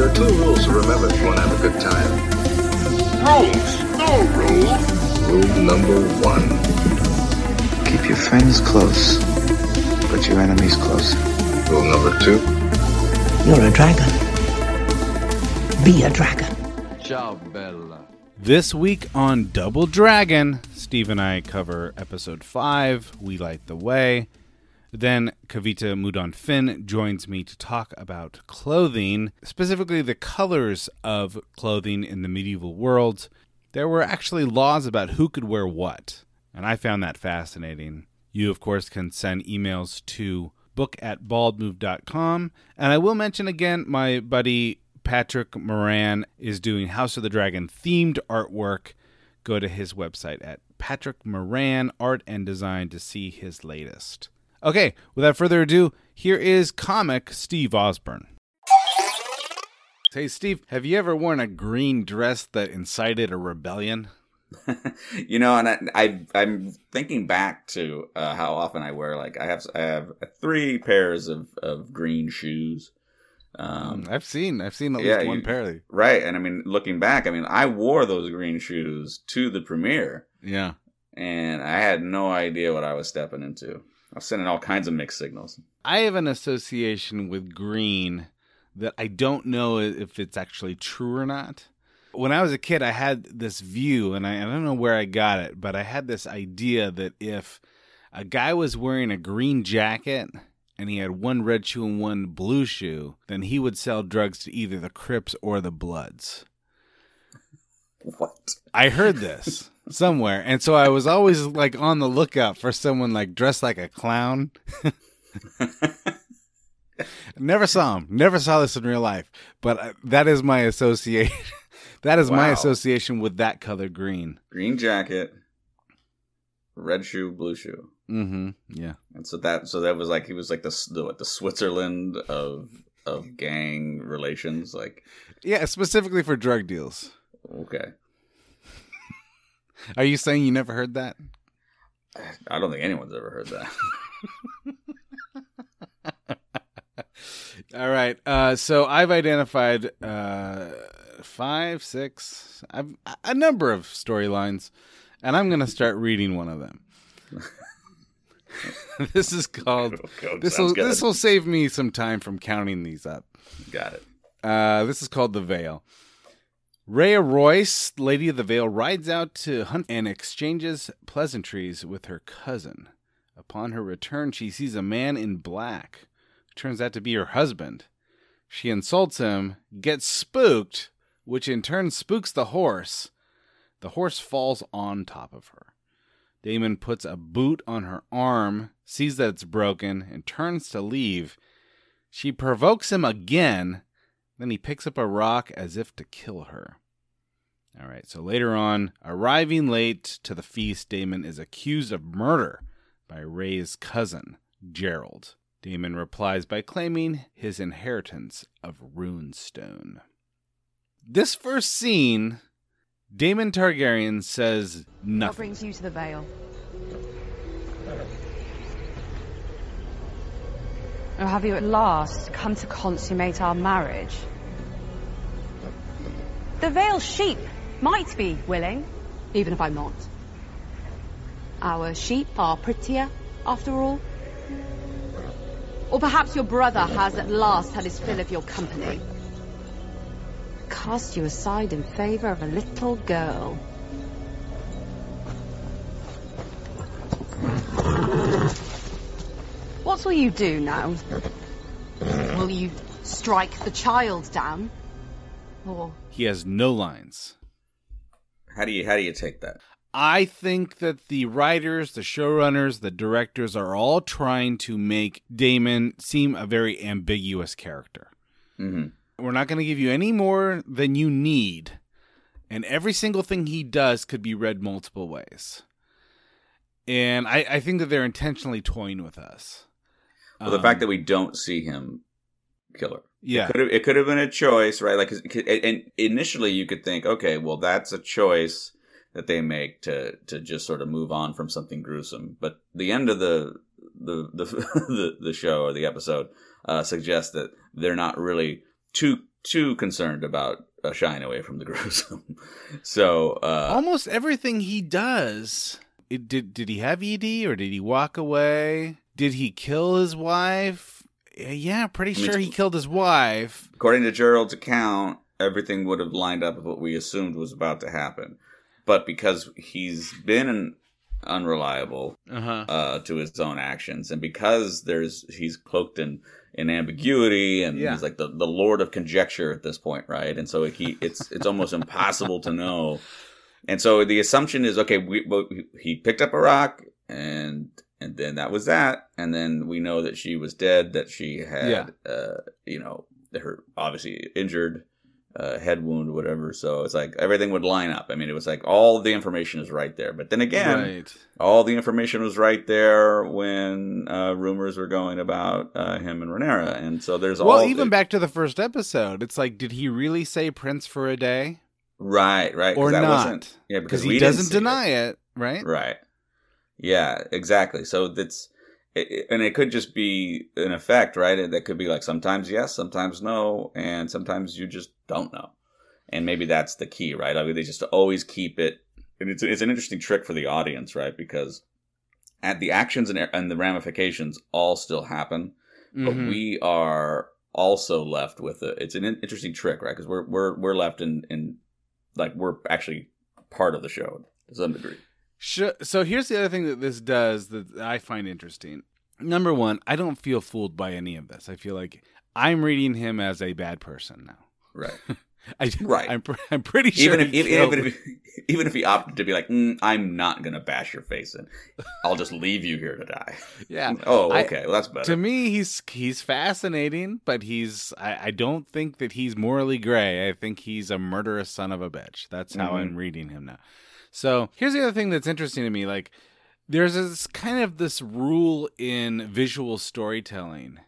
There are two rules to remember if you want to have a good time. Rules, no rules. Rule number one. Keep your friends close, but your enemies closer. Rule number two. You're a dragon. Be a dragon. Ciao, Bella. This week on Double Dragon, Steve and I cover episode 5, We Light the Way. Then Kavita Mudan Finn joins me to talk about clothing, specifically the colors of clothing in the medieval world. There were actually laws about who could wear what, and I found that fascinating. You, of course, can send emails to book at baldmove.com. And I will mention again, my buddy Patrick Moran is doing House of the Dragon themed artwork. Go to his website at Patrick Moran Art and Design to see his latest. Okay, without further ado, here is comic Steve Ausburne. Hey, Steve, have you ever worn a green dress that incited a rebellion? you know, and I, I I'm thinking back to uh, how often I wear like I have I have three pairs of, of green shoes. Um, I've seen I've seen at yeah, least one you- pair. right, and I mean, looking back, I mean, I wore those green shoes to the premiere, Yeah. and I had no idea what I was stepping into. I was sending all kinds of mixed signals. I have an association with green that I don't know if it's actually true or not. When I was a kid, I had this view, and I, I don't know where I got it, but I had this idea that if a guy was wearing a green jacket and he had one red shoe and one blue shoe, then he would sell drugs to either the Crips or the Bloods. What? I heard this somewhere, and so I was always like on the lookout for someone like dressed like a clown. Never saw him. Never saw this in real life, but uh, that is my association. that is my association with that color green. Green jacket, red shoe, blue shoe. Mm-hmm. Yeah. And so that so that was like he was like the the, what, the Switzerland of of gang relations. Like Yeah, specifically for drug deals. okay, Are you saying you never heard that? I don't think anyone's ever heard that. All right. Uh, so I've identified uh, five, six, I've, a number of storylines, and I'm going to start reading one of them. this is called. This will this will save me some time from counting these up. Got it. Uh, this is called the Vale. Rhea Royce, Lady of the Vale, rides out to hunt and exchanges pleasantries with her cousin. Upon her return, she sees a man in black. who Turns out to be her husband. She insults him, gets spooked, which in turn spooks the horse. The horse falls on top of her. Daemon puts a boot on her arm, sees that it's broken, and turns to leave. She provokes him again, then he picks up a rock as if to kill her. All right, so later on, arriving late to the feast, Daemon is accused of murder by Ray's cousin, Gerold. Daemon replies by claiming his inheritance of Runestone. This first scene, Daemon Targaryen says nothing. What brings you to the Vale? Or have you at last come to consummate our marriage? The Vale sheep might be willing, even if I'm not. Our sheep are prettier, after all. Or perhaps your brother has at last had his fill of your company. Cast you aside in favor of a little girl. What will you do now? Will you strike the child down? Or He has no lines. How do you how do you take that? I think that the writers, the showrunners, the directors are all trying to make Daemon seem a very ambiguous character. hmm We're not going to give you any more than you need. And every single thing he does could be read multiple ways. And I, I think that they're intentionally toying with us. Well, the Um, fact that we don't see him kill her. Yeah. It could have, it could have been a choice, right? Like, and initially you could think, okay, well, that's a choice that they make to to just sort of move on from something gruesome. But the end of the the the the, the show or the episode uh, suggests that they're not really too too concerned about uh, shying away from the gruesome. so uh, almost everything he does. It, did did he have ED or did he walk away? Did he kill his wife? Uh, Yeah, pretty I mean, sure he killed his wife. according to Gerold's account, everything would have lined up with what we assumed was about to happen. But because he's been unreliable Uh-huh. uh, to his own actions, and because there's he's cloaked in in ambiguity, and Yeah. he's like the, the lord of conjecture at this point, right? And so he it's it's almost impossible to know. And so the assumption is okay. We well, he picked up a rock, and and then that was that. And then we know that she was dead. That she had, Yeah. uh, you know, her obviously injured, uh, head wound, whatever. So it's like everything would line up. I mean, it was like all the information is right there. But then again, Right. all the information was right there when uh, rumors were going about uh, him and Rhaenyra. And so there's all Well, all even the- back to the first episode, it's like, did he really say Prince for a day right, right or that not? wasn't- Yeah, because he doesn't see it. deny it, right? Right. Yeah, exactly. So that's, it, and it could just be an effect, right? That could be like sometimes yes, sometimes no, and sometimes you just don't know. And maybe that's the key, right? I mean, they just always keep it, and it's it's an interesting trick for the audience, right? Because at the actions and, and the ramifications all still happen, but Mhm. we are also left with a. It's an interesting trick, right? Because we're we're we're left in in like we're actually part of the show to some degree. So here's the other thing that this does that I find interesting. Number one, I don't feel fooled by any of this. I feel like I'm reading him as a bad person now. Right. I, Right. I'm, I'm pretty sure. even if he even, even if even if he opted to be like, mm, I'm not gonna bash your face in, I'll just leave you here to die. yeah. Oh, I- okay. well, that's better. To me, he's he's fascinating, but he's I, I don't think that he's morally gray. I think he's a murderous son of a bitch. That's how Mhm. I'm reading him now. So here's the other thing that's interesting to me. Like, there's this kind of this rule in visual storytelling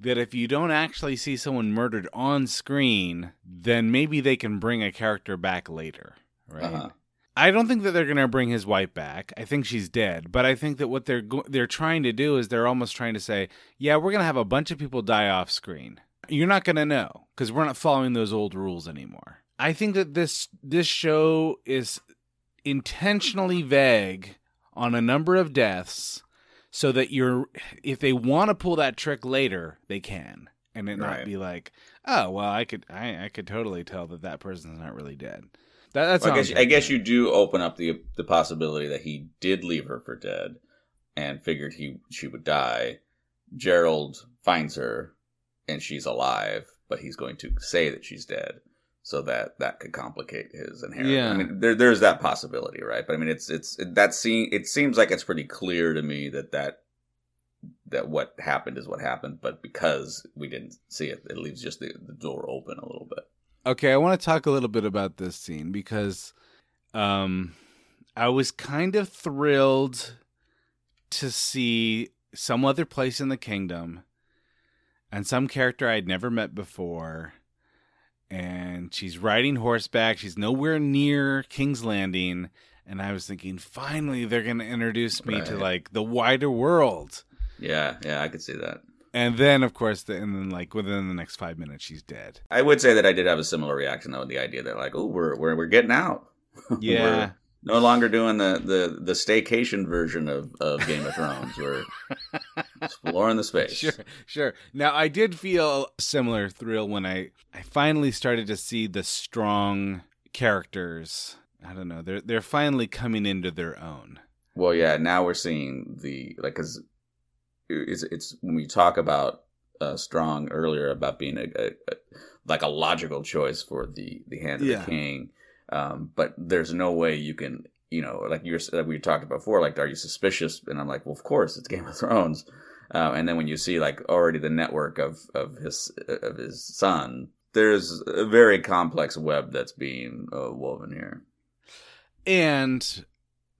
that if you don't actually see someone murdered on screen, then maybe they can bring a character back later, right? Uh-huh. I don't think that they're going to bring his wife back. I think she's dead, but I think that what they're go- they're trying to do is they're almost trying to say, "Yeah, we're going to have a bunch of people die off screen. You're not going to know because we're not following those old rules anymore." I think that this this show is intentionally vague on a number of deaths so that you're if they want to pull that trick later, they can. And it not be like, "Oh, well, I could I I could totally tell that that person's not really dead." That, that's Well, I guess I guess you do open up the the possibility that he did leave her for dead, and figured he she would die. Gerold finds her, and she's alive, but he's going to say that she's dead, so that that could complicate his inheritance. Yeah. I mean, there, there's that possibility, right? But I mean, it's it's that scene. It seems like it's pretty clear to me that that that what happened is what happened, but because we didn't see it, it leaves just the, the door open a little bit. Okay, I want to talk a little bit about this scene because um I was kind of thrilled to see some other place in the kingdom and some character I'd never met before. And she's riding horseback. She's nowhere near King's Landing. And I was thinking, finally, they're going to introduce me to like the wider world. Yeah, yeah, I could see that. And then, of course, the, and then like within the next five minutes, she's dead. I would say that I did have a similar reaction though, with the idea that like, oh, we're we're we're getting out. Yeah. No longer doing the the the staycation version of of Game of Thrones. We're exploring the space. Sure, sure. Now I did feel a similar thrill when I I finally started to see the strong characters. I don't know. They're they're finally coming into their own. Well, yeah. Now we're seeing the like because it's it's when we talk about uh, strong earlier about being a, a, a like a logical choice for the the hand of Yeah. the king, um, but there's no way you can you know like you're like we talked about before like are you suspicious? And I'm like, well, of course it's Game of Thrones. Uh, and then when you see like already the network of of his of his son, there's a very complex web that's being uh, woven here. and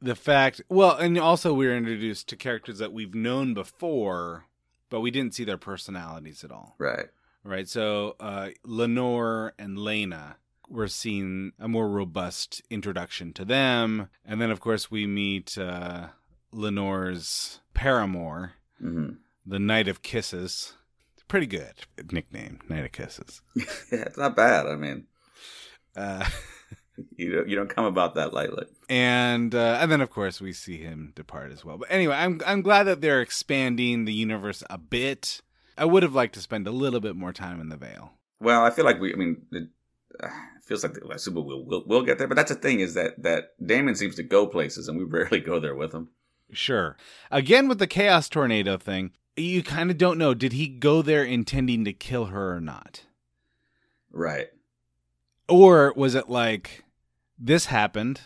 the fact well and also we were introduced to characters that we've known before but we didn't see their personalities at all Right. right so uh Laenor and Laena we're seeing a more robust introduction to them and then of course we meet uh Laenor's paramour hmm the knight of kisses pretty good nickname knight of kisses Yeah, it's not bad. I mean, uh you don't, you don't come about that lightly. and uh, and then of course we see him depart as well. But anyway, I'm I'm glad that they're expanding the universe a bit. I would have liked to spend a little bit more time in the Vale. Well, I feel like we. I mean, it feels like I assume we'll, we'll we'll get there. But that's the thing is that that Daemon seems to go places, and we rarely go there with him. Sure. Again with the chaos tornado thing, you kind of don't know. Did he go there intending to kill her or not? Right. Or was it like this happened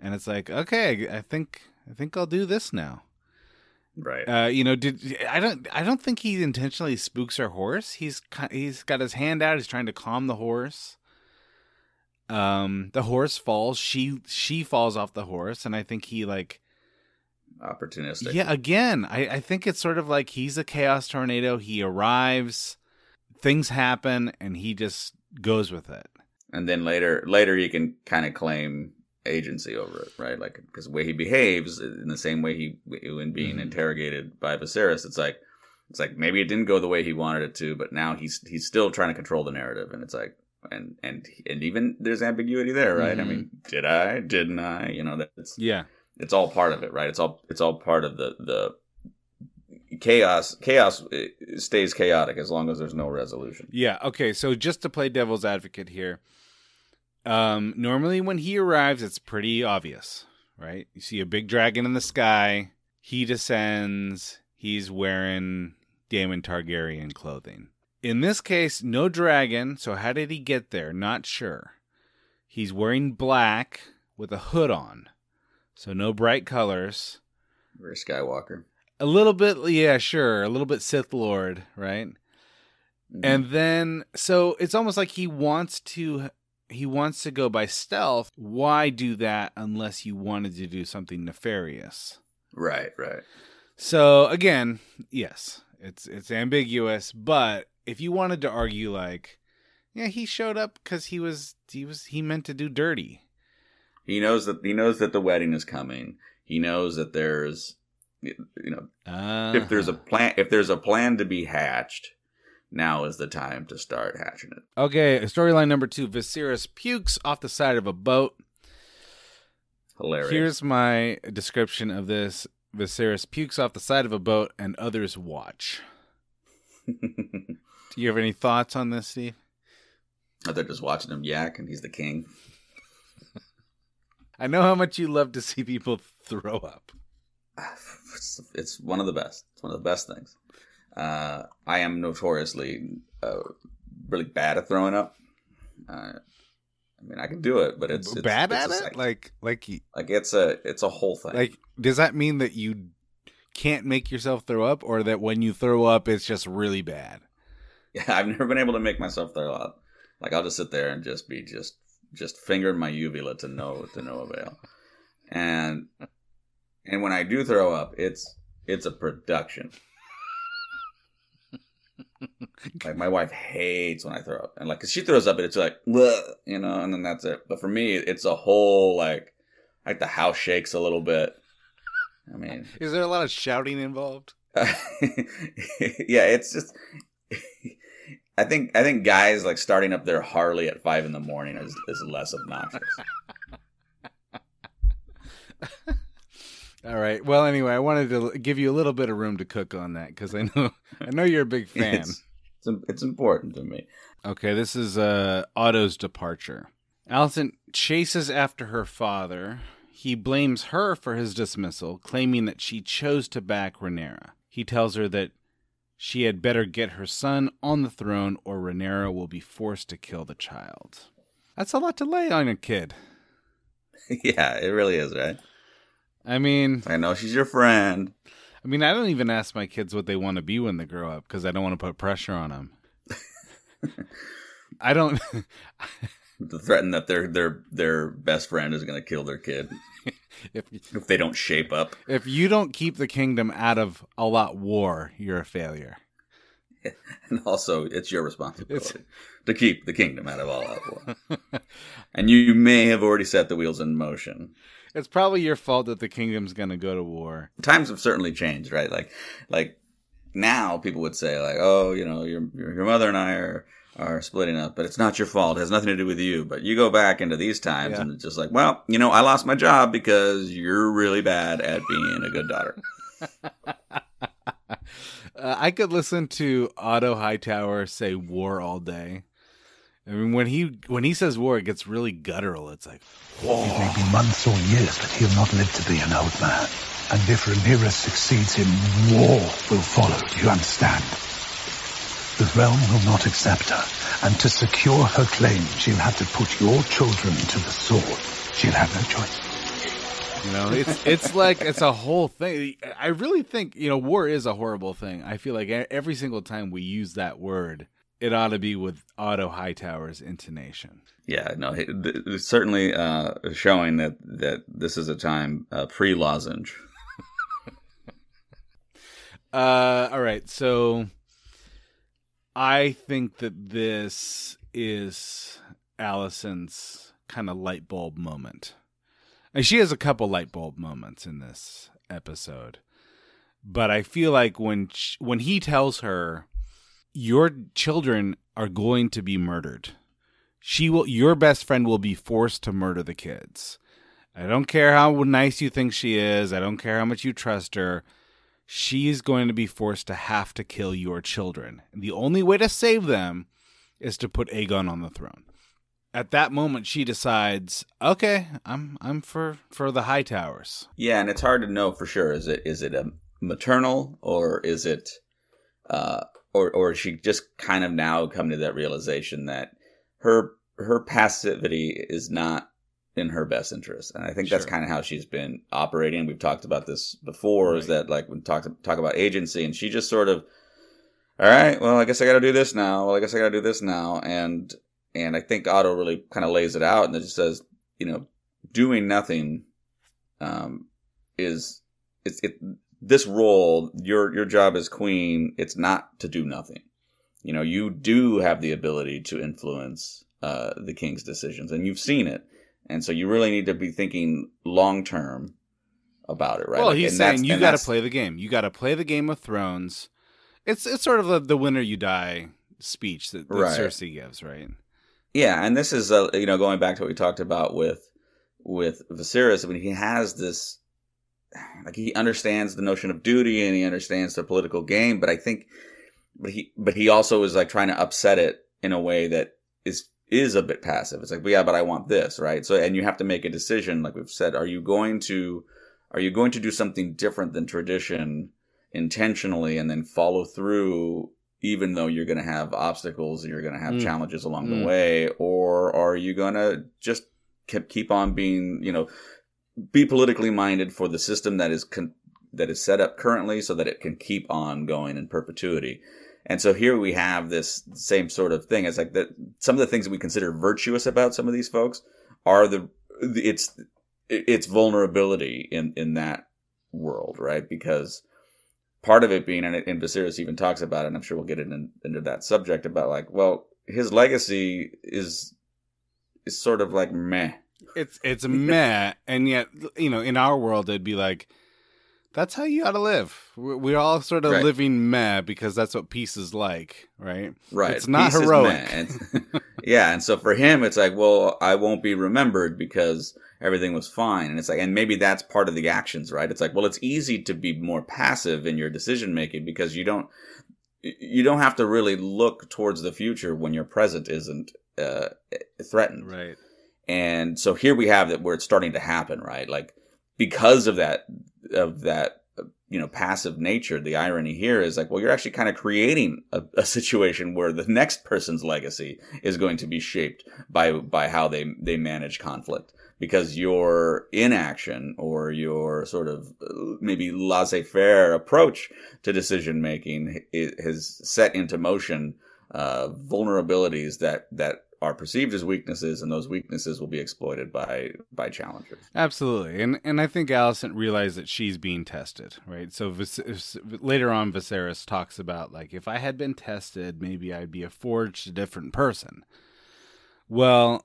and it's like, okay, I think I think I'll do this now. Right. Uh, you know, did I don't I don't think he intentionally spooks her horse. He's he's got his hand out. He's trying to calm the horse. Um, the horse falls. She she falls off the horse, and I think he like Opportunistic. yeah. Again, I I think it's sort of like he's a chaos tornado. He arrives, things happen, and he just goes with it. And then later, later he can kind of claim agency over it, right? Like because the way he behaves, in the same way he when being Mhm. interrogated by Viserys, it's like it's like maybe it didn't go the way he wanted it to, but now he's he's still trying to control the narrative, and it's like and and and even there's ambiguity there, right? I Mhm. mean, did I? Didn't I? You know, that's Yeah. it's all part of it, right? It's all it's all part of the the chaos. Chaos stays chaotic as long as there's no resolution. Yeah. Okay. So just to play devil's advocate here, um, normally when he arrives, it's pretty obvious, right? You see a big dragon in the sky. He descends. He's wearing Daemon Targaryen clothing. In this case, no dragon. So how did he get there? Not sure. He's wearing black with a hood on, so no bright colors. Very Skywalker. A little bit, yeah, sure. A little bit Sith Lord, right? Mhm. And then so it's almost like he wants to he wants to go by stealth. Why do that unless you wanted to do something nefarious? right, right. So again, yes, it's it's ambiguous, but if you wanted to argue like yeah, he showed up cuz he was he was he meant to do dirty. He knows that he knows that the wedding is coming. He knows that there's you know if there's a Uh-huh. plan if there's a plan to be hatched, now is the time to start hatching it. Okay, storyline number 2, Viserys pukes off the side of a boat. Hilarious. Here's my description of this. Viserys pukes off the side of a boat and others watch. Do you have any thoughts on this, Steve? They're just watching him yak, and he's the king. I know how much you love to see people throw up. It's, it's one of the best. It's one of the best things. Uh, I am notoriously uh, really bad at throwing up. Uh, I mean, I can do it, but it's, it's Bad it's at it? sight. Like, like, you- like it's a it's a whole thing. like, does that mean that you can't make yourself throw up, or that when you throw up, it's just really bad? Yeah, I've never been able to make myself throw up. Like I'll just sit there and just be just just fingering my uvula to no to no avail. And and when I do throw up, it's it's a production. like my wife hates when I throw up, and like 'cause she throws up, and it's like, you know, and then that's it. But for me, it's a whole like like the house shakes a little bit. I mean, Is there a lot of shouting involved? yeah, it's just. I think I think guys like starting up their Harley at five in the morning is, is less obnoxious. All right. Well, anyway, I wanted to give you a little bit of room to cook on that because I know I know you're a big fan. It's, it's it's important to me. Okay, this is uh, Otto's departure. Alicent chases after her father. He blames her for his dismissal, claiming that she chose to back Rhaenyra. He tells her that she had better get her son on the throne or Rhaenyra will be forced to kill the child. That's a lot to lay on a kid. yeah, it really is, right? I mean, I know she's your friend. I mean, I don't even ask my kids what they want to be when they grow up because I don't want to put pressure on them. I don't. to threaten that their their their best friend is going to kill their kid if if they don't shape up. if you don't keep the kingdom out of a lot war, you're a failure. And also, it's your responsibility It's- to keep the kingdom out of all out war. and you may have already set the wheels in motion. It's probably your fault that the kingdom's going to go to war. Times have certainly changed, right? Like, like now people would say, like, oh, you know, your, your mother and I are are splitting up, but it's not your fault. It has nothing to do with you. But you go back into these times, Yeah. and it's just like, well, you know, I lost my job because you're really bad at being a good daughter. Uh, I could listen to Otto Hightower say war all day. I mean, when he when he says war, it gets really guttural. It's like, It may be months or years, but he'll not live to be an old man. And if Rhaenyra succeeds him, war will follow. Do you understand? The realm will not accept her, and to secure her claim, she'll have to put your children to the sword. She'll have no choice. you know, it's it's like it's a whole thing. I really think you know, war is a horrible thing. I feel like every single time we use that word, it ought to be with Otto Hightower's intonation. Yeah, no, it's certainly uh, showing that that this is a time uh, pre lozenge. Uh, all right. So I think that this is Alicent's kind of light bulb moment. And she has a couple light bulb moments in this episode. But I feel like when sh when he tells her your children are going to be murdered. She will your best friend will be forced to murder the kids. I don't care how nice you think she is. I don't care how much you trust her she's going to be forced to have to kill your children. And the only way to save them is to put Aegon on the throne. At that moment she decides, okay, I'm I'm for for the high towers. Yeah, and it's hard to know for sure. Is it is it a maternal or is it, uh, or or is she just kind of now come to that realization that her her passivity is not in her best interest, and I think that's Sure. kind of how she's been operating. We've talked about this before. Is that like when talk talk about agency, and she just sort of, all right, well, I guess I got to do this now. Well, I guess I got to do this now, and and I think Otto really kind of lays it out and it just says, you know, doing nothing um, is it's it this role your your job as queen it's not to do nothing you know you do have the ability to influence uh, the king's decisions and you've seen it and so you really need to be thinking long term about it right Well, Like, he's saying you got to play the game. You got to play the Game of Thrones. It's it's sort of the, the winner you die speech that, that Right. Cersei gives, right? Yeah, and this is uh, you know going back to what we talked about with with Viserys. I mean, he has this like he understands the notion of duty and he understands the political game, but I think, but he but he also is like trying to upset it in a way that is is a bit passive. It's like, well, yeah, but I want this, right? So, and you have to make a decision, like we've said. Are you going to are you going to do something different than tradition intentionally and then follow through even though you're going to have obstacles and you're going to have Mm. challenges along Mm. the way or are you going to just keep, keep on being you know be politically minded for the system that is con- that is set up currently so that it can keep on going in perpetuity and so here we have this same sort of thing. It's like that some of the things that we consider virtuous about some of these folks are the it's it's vulnerability in in that world right? Because part of it being and, and Viserys even talks about it and I'm sure we'll get in, into that subject about like well his legacy is is sort of like meh. It's it's meh, and yet you know, in our world, it'd be like, that's how you ought to live. We're, all sort of Right. living meh because that's what peace is like, right? Right. It's not Peace heroic. And- yeah. And so for him, it's like, well, I won't be remembered because everything was fine. And it's like, and maybe that's part of the actions, right? It's like, well, it's easy to be more passive in your decision making because you don't, you don't have to really look towards the future when your present isn't uh, threatened. right. And so here we have that where it's starting to happen, right? Like because of that, of that, you know, passive nature, the irony here is like, well, you're actually kind of creating a, a situation where the next person's legacy is going to be shaped by, by how they, they manage conflict. Because your inaction or your sort of uh, maybe laissez-faire approach to decision making has set into motion uh, vulnerabilities that that are perceived as weaknesses, and those weaknesses will be exploited by by challengers. Absolutely, and and I think Alicent realized that she's being tested, right? So Vis- later on, Viserys talks about like if I had been tested, maybe I'd be a forged different person. Well,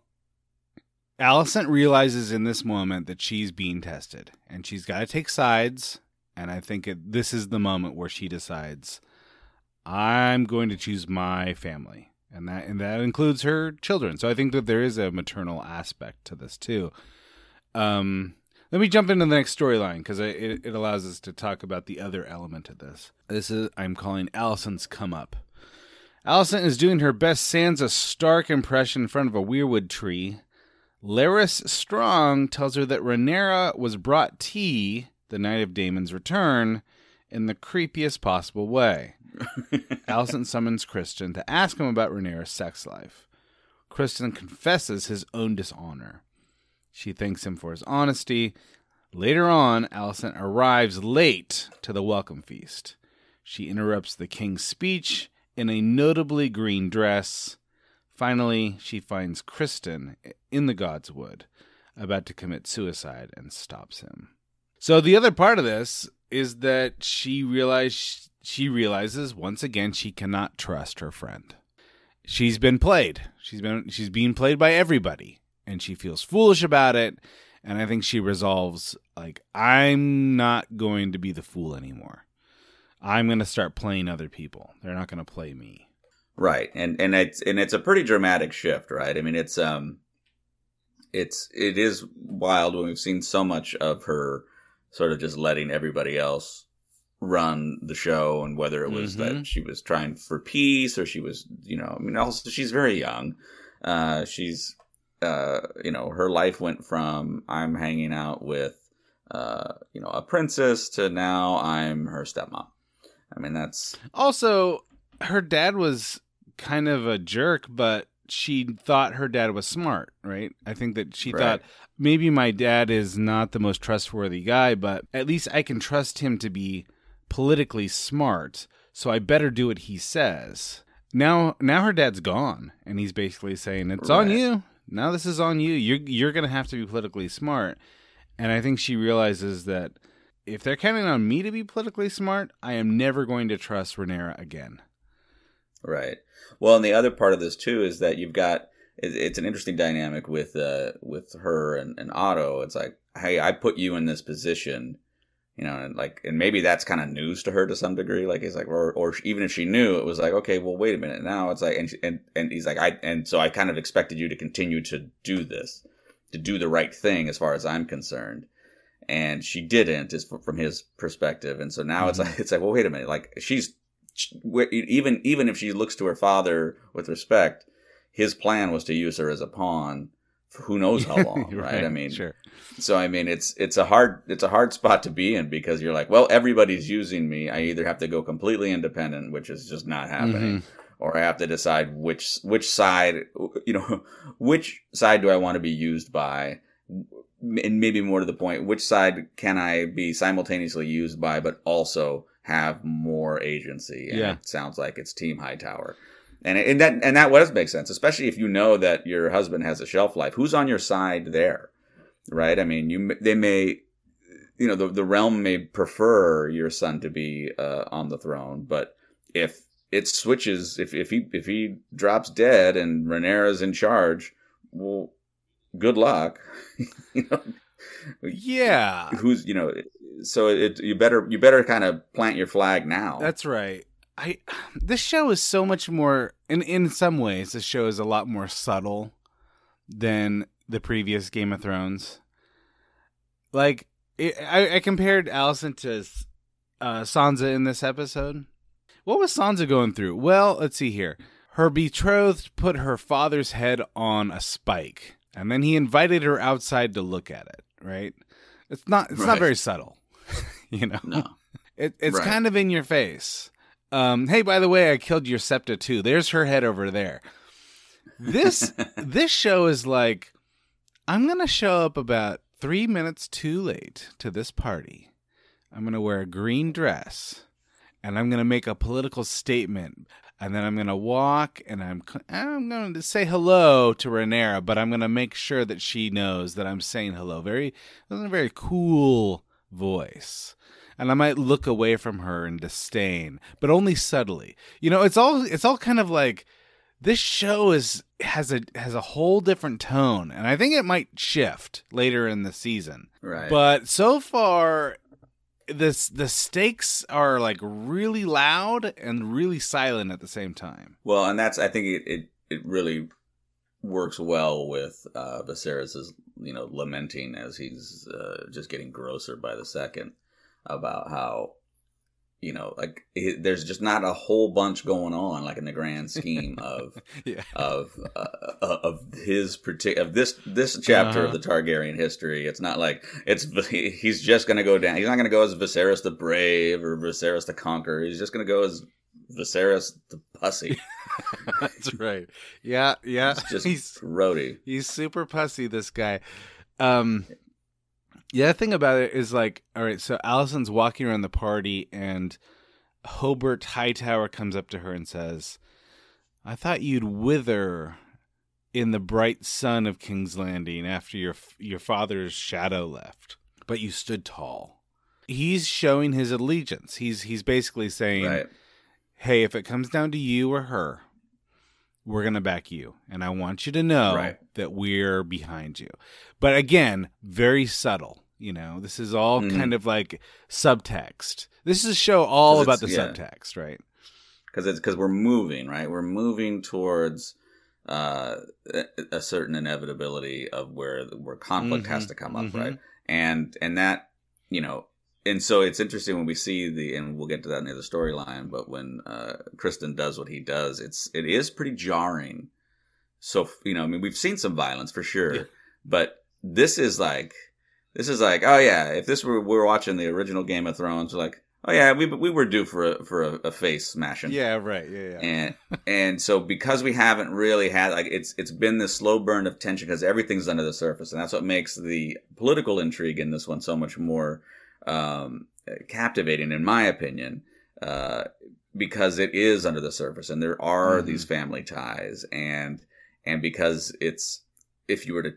Alicent realizes in this moment that she's being tested, and she's got to take sides. And I think it, this is the moment where she decides, I'm going to choose my family and that and that includes her children. So I think that there is a maternal aspect to this too. Um, let me jump into the next storyline because it, it allows us to talk about the other element of this. This is I'm calling Alicent's come up. Alicent is doing her best Sansa Stark impression in front of a weirwood tree. Larys Strong tells her that Rhaenyra was brought tea the night of Daemon's return in the creepiest possible way. Alicent summons Criston to ask him about Rhaenyra's sex life. Criston confesses his own dishonor. She thanks him for his honesty. Later on, Alicent arrives late to the welcome feast. She interrupts the king's speech in a notably green dress. Finally, she finds Criston in the Godswood, about to commit suicide, and stops him. So the other part of this is that she realized she realizes once again she cannot trust her friend. She's been played. She's been she's being played by everybody and she feels foolish about it and I think she resolves like I'm not going to be the fool anymore. I'm going to start playing other people. They're not going to play me. Right. And and it's and it's a pretty dramatic shift, right? I mean, it's um it's it is wild when we've seen so much of her sort of just letting everybody else run the show and whether it was mm-hmm. that she was trying for peace or she was you know i mean also she's very young uh she's uh you know her life went from i'm hanging out with uh you know a princess to now i'm her stepmom i mean that's also her dad was kind of a jerk but she thought her dad was smart, right? I think that she right. thought maybe my dad is not the most trustworthy guy, but at least I can trust him to be politically smart, so I better do what he says. Now now her dad's gone and he's basically saying it's right. on you. Now this is on you. You're you're to have to be politically smart. And I think she realizes that if they're counting on me to be politically smart, I am never going to trust Rhaenyra again. Right. Well, and the other part of this too is that you've got it's an interesting dynamic with uh with her and, and Otto. It's like, hey, I put you in this position, you know, and like, and maybe that's kind of news to her to some degree. Like, he's like, or or even if she knew, it was like, okay, well, wait a minute. Now it's like, and and and he's like, I and so I kind of expected you to continue to do this, to do the right thing, as far as I'm concerned. And she didn't, is from his perspective. And so now mm-hmm. it's like, it's like, well, wait a minute. Like, she's even even if she looks to her father with respect, his plan was to use her as a pawn who knows how long, right? right? I mean, sure. So I mean, it's it's a hard it's a hard spot to be in because you're like, well, everybody's using me. I either have to go completely independent, which is just not happening, mm-hmm. or I have to decide which which side, you know, which side do I want to be used by, and maybe more to the point, which side can I be simultaneously used by, but also have more agency. And yeah. it sounds like it's Team Hightower. And, and that and that does make sense, especially if you know that your husband has a shelf life. Who's on your side there, right? I mean, you they may, you know, the the realm may prefer your son to be uh, on the throne, but if it switches, if if he if he drops dead and Rhaenyra's in charge, well, good luck. you know, yeah. Who's you know so it you better you better kind of plant your flag now. That's right. I this show is so much more in in some ways this show is a lot more subtle than the previous Game of Thrones. Like it, I, I compared Alicent to uh, Sansa in this episode. What was Sansa going through? Well, let's see here. Her betrothed put her father's head on a spike, and then he invited her outside to look at it. Right? It's not. It's right. not very subtle. you know, no. it, it's right. kind of in your face. Um, hey, by the way, I killed your septa too. There's her head over there. This this show is like, I'm gonna show up about three minutes too late to this party. I'm gonna wear a green dress, and I'm gonna make a political statement. and then I'm gonna walk and I'm I'm going to say hello to Rhaenyra, but I'm gonna make sure that she knows that I'm saying hello. Very, a very cool voice, and I might look away from her in disdain, but only subtly. You know, it's all it's all kind of like this show is has a has a whole different tone, and I think it might shift later in the season. Right. But so far, this the stakes are like really loud and really silent at the same time. Well, and that's I think it it, it really works well with uh, Viserys's you know lamenting as he's uh, just getting grosser by the second about how you know like it, there's just not a whole bunch going on like in the grand scheme of Yeah. of uh, uh, of his particular of this this chapter Uh-huh. of the Targaryen history. It's not like it's he's just going to go down. He's not going to go as Viserys the Brave or Viserys the Conqueror. He's just going to go as Viserys the Pussy. That's right. Yeah, yeah. It's just he's roadie. he's super pussy. This guy. Um, yeah. The thing about it is like, all right. So Alicent's walking around the party, and Hobert Hightower comes up to her and says, "I thought you'd wither." In the bright sun of King's Landing, after your your father's shadow left, but you stood tall. He's showing his allegiance. He's he's basically saying, Right. hey, if it comes down to you or her, we're going to back you. And I want you to know Right. that we're behind you. But again, very subtle. You know, this is all Mhm. kind of like subtext. This is a show all about the yeah. subtext, right? because it's because we're moving right we're moving towards uh, a, certain inevitability of where where conflict has Mhm, to come up mhm. right and and that you know and so it's interesting when we see the and we'll get to that near the storyline but when uh Criston does what he does it's it is pretty jarring so you know i mean we've seen some violence for sure Yeah. but this is like this is like oh yeah if this were we were watching the original game of thrones we're like oh yeah we we were due for a for a, a face smashing Yeah, right. Yeah, yeah. and and so because we haven't really had like it's it's been this slow burn of tension because everything's under the surface and that's what makes the political intrigue in this one so much more um, captivating in my opinion uh, because it is under the surface and there are Mhm. these family ties and and because it's if you were to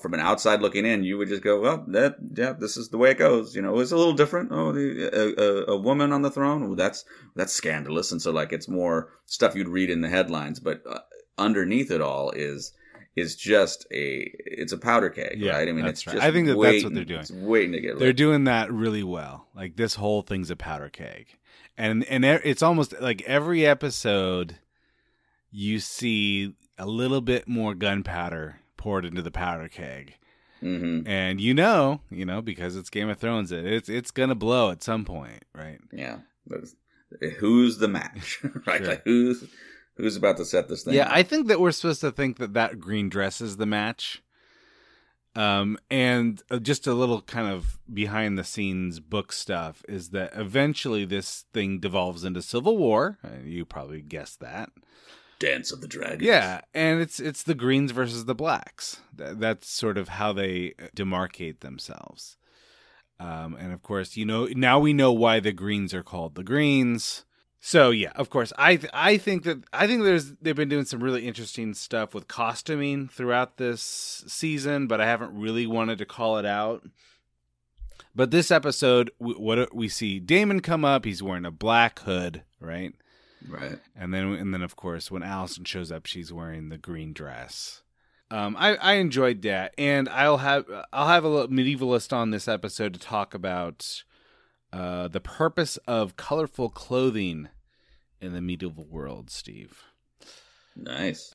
from an outside looking in, you would just go, well, that yeah, this is the way it goes. You know, it's a little different. Oh, the, a, a, a woman on the throne, well, that's that's scandalous, and so like it's more stuff you'd read in the headlines, but uh, underneath it all is is just a it's a powder keg, Yeah, right? I mean, it's right. just I think that that's what they're doing. It's waiting to get They're lit. doing that really well. Like this whole thing's a powder keg, and and it's almost like every episode, you see a little bit more gunpowder poured into the powder keg, hmm and you know, you know, because it's Game of Thrones, it- it's it's gonna blow at some point, right? Yeah, who's the match, right? Sure. Like who's who's about to set this thing? Yeah, up? I think that we're supposed to think that that green dress is the match. Um, and uh, just a little kind of behind the scenes book stuff is that eventually this thing devolves into civil war. Uh, You probably guessed that. Dance of the Dragons. Yeah, and it's it's the greens versus the blacks. That, that's sort of how they demarcate themselves. Um, and of course, you know now we know why the greens are called the greens. So yeah, of course, I th- I think that I think there's they've been doing some really interesting stuff with costuming throughout this season, but I haven't really wanted to call it out. But this episode, w- what we see Daemon come up, he's wearing a black hood, right? Right. And then, and then, of course, when Alicent shows up, she's wearing the green dress. Um, I, I enjoyed that, and I'll have I'll have a little medievalist on this episode to talk about uh, the purpose of colorful clothing in the medieval world. Steve, Nice.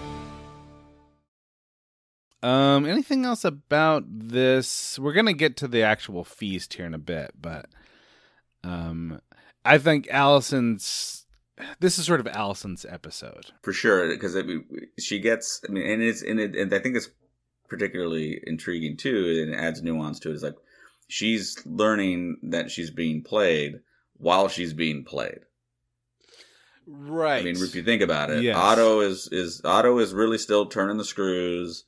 Um, anything else about this? We're gonna get to the actual feast here in a bit, but um, I think Alicent's. This is sort of Alicent's episode for sure because she gets. I mean, and it's and, it, and I think it's particularly intriguing too, and it adds nuance to it. Is like she's learning that she's being played while she's being played. Right. I mean, if you think about it, Yes. Otto is is Otto is really still turning the screws,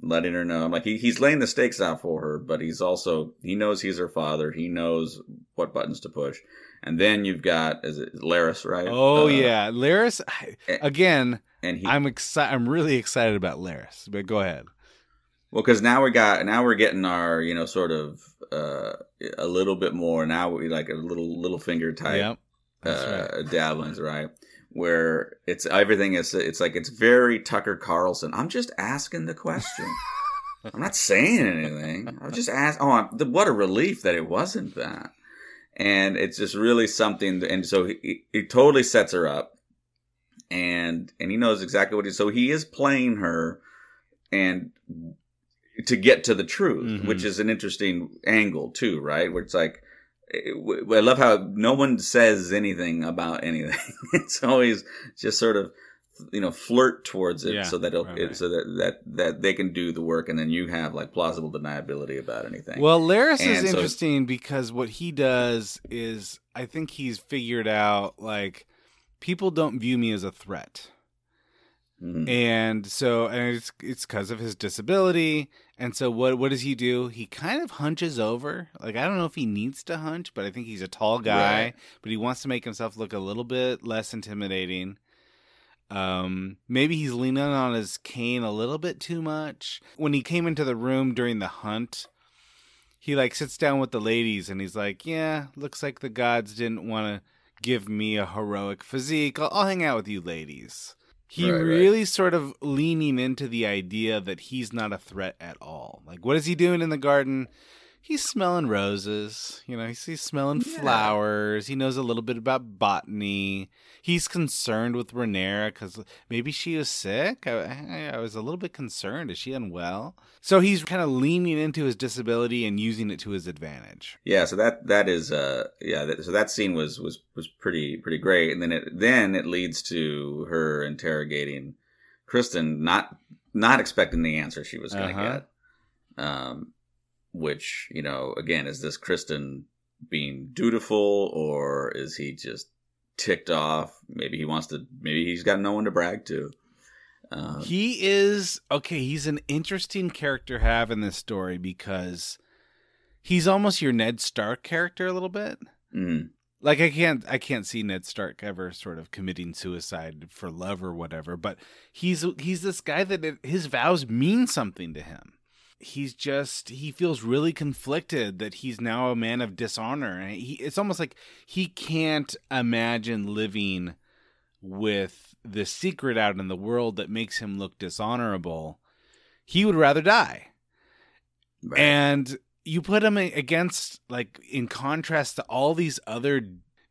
letting her know. I'm Like he, he's laying the stakes out for her, but he's also he knows he's her father. He knows what buttons to push. And then you've got is it Larys, right? Oh Uh, yeah, Larys. Again, and he, I'm excited. I'm really excited about Larys. But go ahead. Well, because now we got now we're getting our you know sort of uh, a little bit more now we like a little Littlefinger type Yep, uh, dabblings right where it's everything is it's like it's very Tucker Carlson. I'm just asking the question. I'm not saying anything. I was just asking. Oh, I'm, the, what a relief that it wasn't that. And it's just really something. And so he, he totally sets her up, and and he knows exactly what he. So he is playing her, and to get to the truth, Mhm. which is an interesting angle too, right? Where it's like, I love how no one says anything about anything. it's always just sort of, you know, flirt towards it Yeah, so that right, it- so that, that that they can do the work, and then you have like plausible deniability about anything. Well, Larys is so- interesting because what he does is, I think he's figured out like people don't view me as a threat. Mhm. And so, and it's it's because of his disability. And so, what what does he do? He kind of hunches over. Like I don't know if he needs to hunch, but I think he's a tall guy. Right. But he wants to make himself look a little bit less intimidating. Um, maybe he's leaning on his cane a little bit too much. When he came into the room during the hunt, he like sits down with the ladies and he's like, "Yeah, looks like the gods didn't want to give me a heroic physique. I'll, I'll hang out with you ladies." He Right, right. really sort of leaning into the idea that he's not a threat at all. Like, what is he doing in the garden? He's smelling roses. You know, he's, he's smelling Yeah. flowers. He knows a little bit about botany. He's concerned with Rhaenyra because maybe she was sick. I, I, I was a little bit concerned. Is she unwell? So he's kind of leaning into his disability and using it to his advantage. Yeah, so that that is uh yeah, that, so that scene was was was pretty pretty great, and then it then it leads to her interrogating Criston, not not expecting the answer she was going to Uh-huh. get, um, which you know again is this Criston being dutiful or is he just ticked off? Maybe he wants to. Maybe he's got no one to brag to. Uh, He is okay. He's an interesting character to have in this story because he's almost your Ned Stark character a little bit. mm, Like I can't, I can't see Ned Stark ever sort of committing suicide for love or whatever. But he's he's this guy that it, his vows mean something to him. He's just he feels really conflicted that he's now a man of dishonor, and he it's almost like he can't imagine living with the secret out in the world that makes him look dishonorable. He would rather die. right. And you put him against, like, in contrast to all these other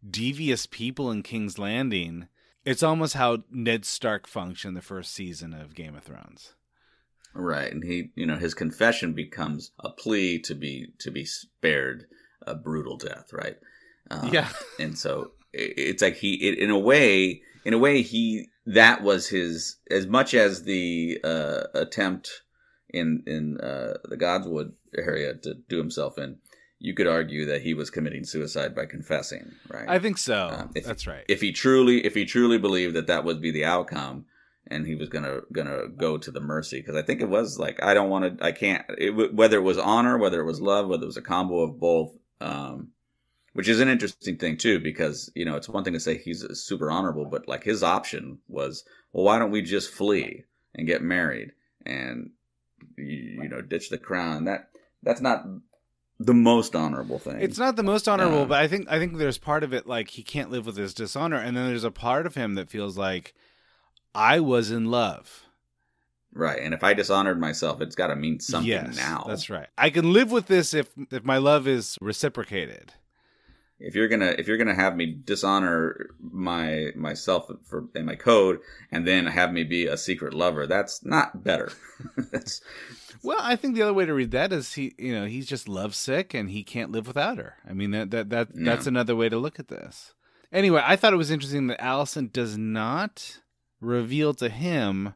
devious people in King's Landing. It's almost how Ned Stark functioned the first season of Game of Thrones. Right, and he, you know, his confession becomes a plea to be to be spared a brutal death, right? Um, Yeah. and so i- it's like he, it, in a way, in a way, he that was his as much as the uh, attempt in in uh, the Godswood area to do himself in. You could argue that he was committing suicide by confessing, right? I think so. Um, That's right. if he truly if he truly believed that that would be the outcome and he was gonna gonna go to the mercy because i think it was like i don't want to i can't it, whether it was honor whether it was love whether it was a combo of both um which is an interesting thing too because you know it's one thing to say he's super honorable but like his option was well why don't we just flee and get married and you, you know ditch the crown. That that's not the most honorable thing. It's not the most honorable, Yeah. but I think I think there's part of it like he can't live with his dishonor, and then there's a part of him that feels like I was in love. right. And if I dishonored myself, it's got to mean something yes, now. That's right. I can live with this if if my love is reciprocated. if you're gonna if you're gonna have me dishonor my myself for in my code and then have me be a secret lover that's not better that's Well, I think the other way to read that is he, you know, he's just lovesick and he can't live without her. I mean, that that that Yeah. that's another way to look at this. Anyway, I thought it was interesting that Alicent does not reveal to him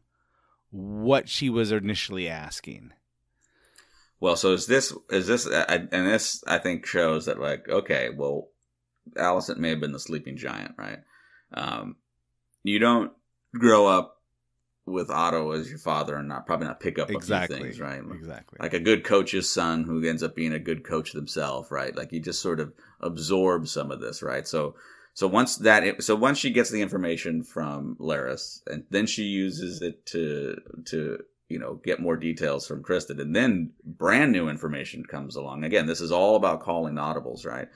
what she was initially asking. well so is this is this I- and this i think shows that like okay well alicent may have been the sleeping giant right um you don't grow up with otto as your father and not probably not pick up Exactly. a few things right Exactly. like a good coach's son who ends up being a good coach themselves, right? Like you just sort of absorb some of this, right? So, so once that, so once she gets the information from Larys, and then she uses it to to you know get more details from Criston, and then brand new information comes along. Again, this is all about calling audibles, right?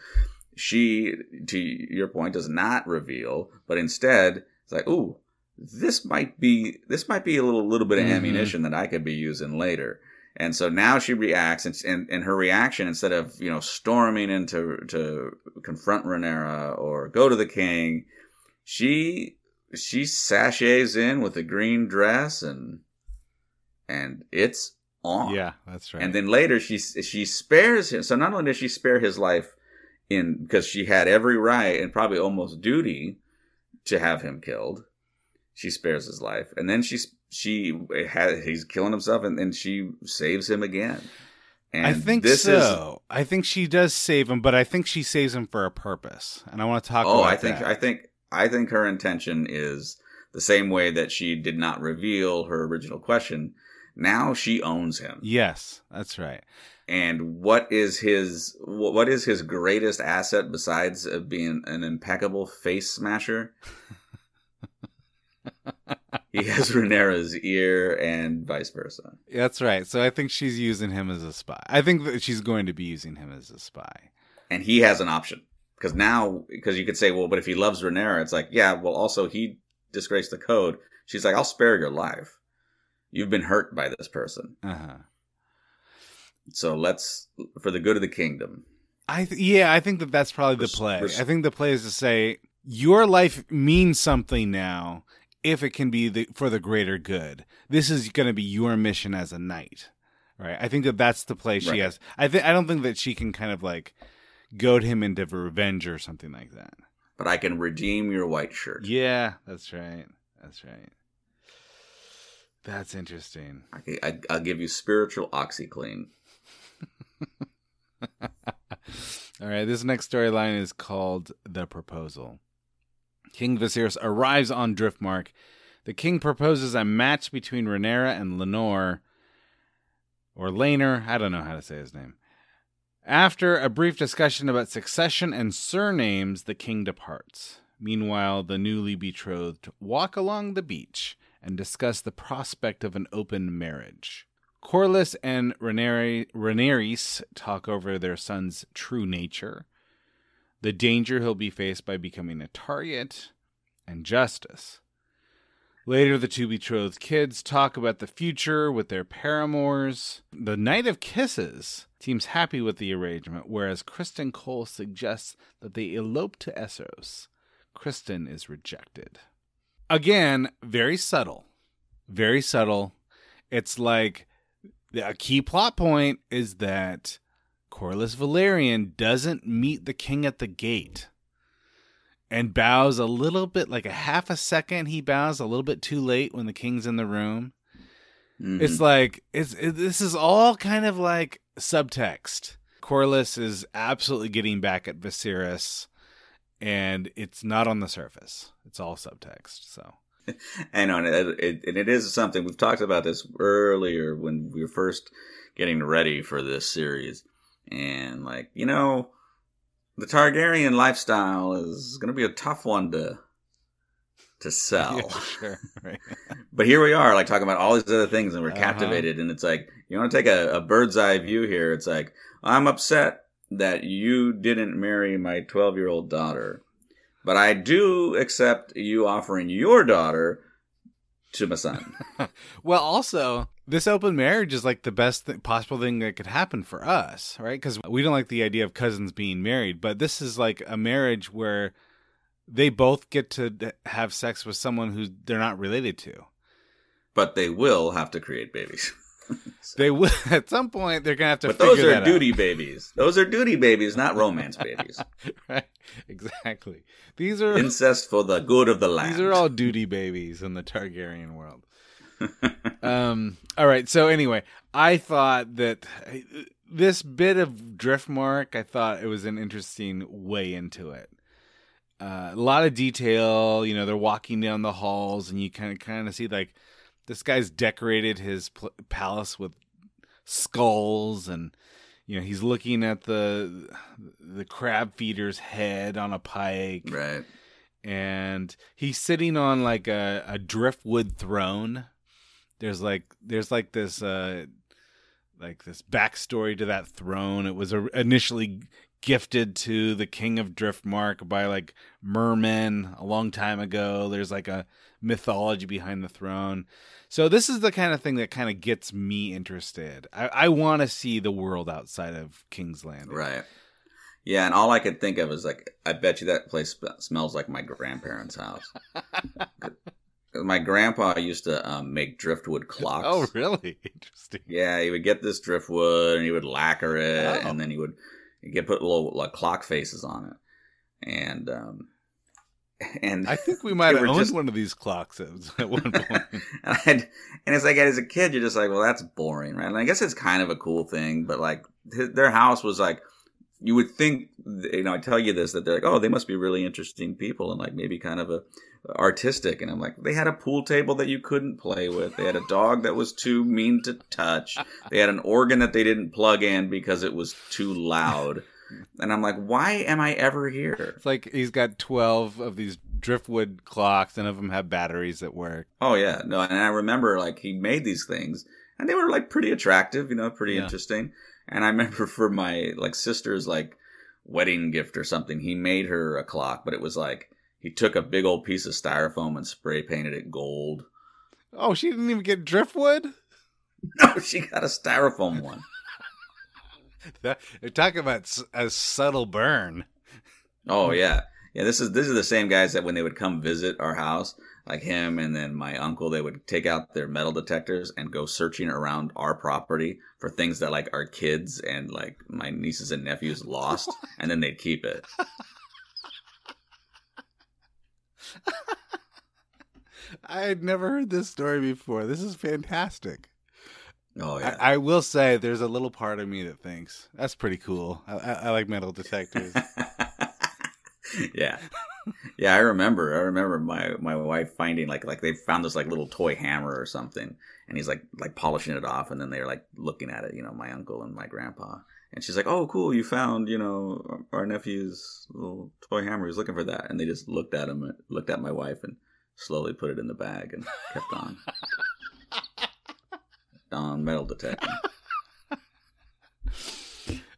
She, to your point, does not reveal, but instead it's like, ooh, this might be this might be a little little bit of Mhm. ammunition that I could be using later. And so now she reacts, and, and, and her reaction, instead of you know storming into to confront Rhaenyra or go to the king, she she sachets in with a green dress and and it's on. Yeah, that's right. And then later she she spares him. So not only does she spare his life in because she had every right and probably almost duty to have him killed, she spares his life, and then she she has he's killing himself, and then she saves him again. And I think this so. I think she does save him, but I think she saves him for a purpose, and I want to talk. oh, I think that. I think I think her intention is the same way that she did not reveal her original question. Now she owns him. Yes, that's right. And what is his what is his greatest asset besides uh, being an impeccable face smasher? he has Rhaenyra's ear and vice versa. That's right. So I think she's using him as a spy. I think that she's going to be using him as a spy. And he has an option because now because you could say, well, but if he loves Rhaenyra, it's like, yeah, well, also he disgraced the code. She's like, I'll spare your life. You've been hurt by this person, Uh huh. so let's for the good of the kingdom. I th- yeah, I think that that's probably the play. I think the play is to say your life means something now if it can be the, for the greater good. This is going to be your mission as a knight, right? I think that that's the play she Right. has. I think I don't think that she can kind of like goad him into revenge or something like that. But I can redeem your white shirt. Yeah, that's right. That's right. That's interesting. I, I, I'll give you spiritual OxiClean. All right, this next storyline is called The Proposal. King Viserys arrives on Driftmark. The king proposes a match between Rhaenyra and Laenor, or Laner, I don't know how to say his name. After a brief discussion about succession and surnames, the king departs. Meanwhile, the newly betrothed walk along the beach and discuss the prospect of an open marriage. Corlys and Rhaenyra talk over their son's true nature, the danger he'll be faced by becoming a target, and justice. Later, the two betrothed kids talk about the future with their paramours. The Knight of Kisses seems happy with the arrangement, whereas Criston Cole suggests that they elope to Essos. Criston is rejected. Again, very subtle. Very subtle. It's like a key plot point is that Corlys Velaryon doesn't meet the king at the gate and bows a little bit, like a half a second. He bows a little bit too late when the king's in the room. Mhm. It's like it's it, this is all kind of like subtext. Corlys is absolutely getting back at Viserys, and it's not on the surface. It's all subtext. So I know, it, it, and it is something we've talked about this earlier when we were first getting ready for this series, and like you know, the Targaryen lifestyle is going to be a tough one to to sell. Yeah, sure. Right. But here we are, like talking about all these other things, and we're Uh-huh. captivated. And it's like you want to take a, a bird's eye view here. It's like I'm upset that you didn't marry my 12 year old daughter, but I do accept you offering your daughter to my son. Well, also, this open marriage is like the best th- possible thing that could happen for us, right? Because we don't like the idea of cousins being married, but this is like a marriage where they both get to d- have sex with someone who they're not related to. but they will have to create babies. They will at some point. They're gonna have to. but those are that out. duty babies. Those are duty babies, not romance babies. right? Exactly. These are Incest for the good of the land. These are all duty babies in the Targaryen world. um. All right. So anyway, I thought that this bit of Driftmark, I thought it was an interesting way into it. Uh, a lot of detail. You know, they're walking down the halls, and you kind of kind of see like this guy's decorated his pl- palace with skulls and you know he's looking at the the crab feeder's head on a pike. Right. And he's sitting on like a, a driftwood throne. There's like there's like this uh like this backstory to that throne. It was a, initially gifted to the king of driftmark by like mermen a long time ago there's like a mythology behind the throne so this is the kind of thing that kind of gets me interested i, I want to see the world outside of king's landing Right. Yeah, and all I could think of is like, I bet you that place smells like my grandparents' house. my grandpa used to um, make driftwood clocks. oh really interesting Yeah, he would get this driftwood and he would lacquer it, Oh. and then he would he'd get put little like clock faces on it, and um, and i think we might have owned just- one of these clocks at, one point and, and it's like as a kid, you're just like, well, that's boring, right? And I guess it's kind of a cool thing, but like th- their house was like, you would think, you know, I tell you this that they're like, oh, they must be really interesting people and like maybe kind of a artistic. And I'm like, they had a pool table that you couldn't play with. They had a dog that was too mean to touch. They had an organ that they didn't plug in because it was too loud. And I'm like, why am I ever here? It's like he's got 12 of these driftwood clocks. None of them have batteries that work. Oh yeah, no, and I remember like he made these things, and they were like pretty attractive, you know, pretty Yeah. interesting. And I remember for my like sister's like wedding gift or something, he made her a clock, but it was like he took a big old piece of styrofoam and spray painted it gold. Oh, she didn't even get driftwood? No, she got a styrofoam one. That, they're talking about a subtle burn. Oh yeah, yeah. This is this is the same guys that when they would come visit our house, like him and then my uncle, they would take out their metal detectors and go searching around our property for things that like our kids and like my nieces and nephews lost, and then they'd keep it. I had never heard this story before. This is fantastic. Oh yeah, I, I will say there's a little part of me that thinks that's pretty cool. I, I, I like metal detectors. yeah, yeah. I remember. I remember my my wife finding like like they found this like little toy hammer or something, and he's like like polishing it off, and then they're like looking at it. You know, my uncle and my grandpa, and she's like, "Oh, cool! You found you know our nephew's little toy hammer. He's looking for that." And they just looked at him, looked at my wife, and slowly put it in the bag and kept on. on metal detecting.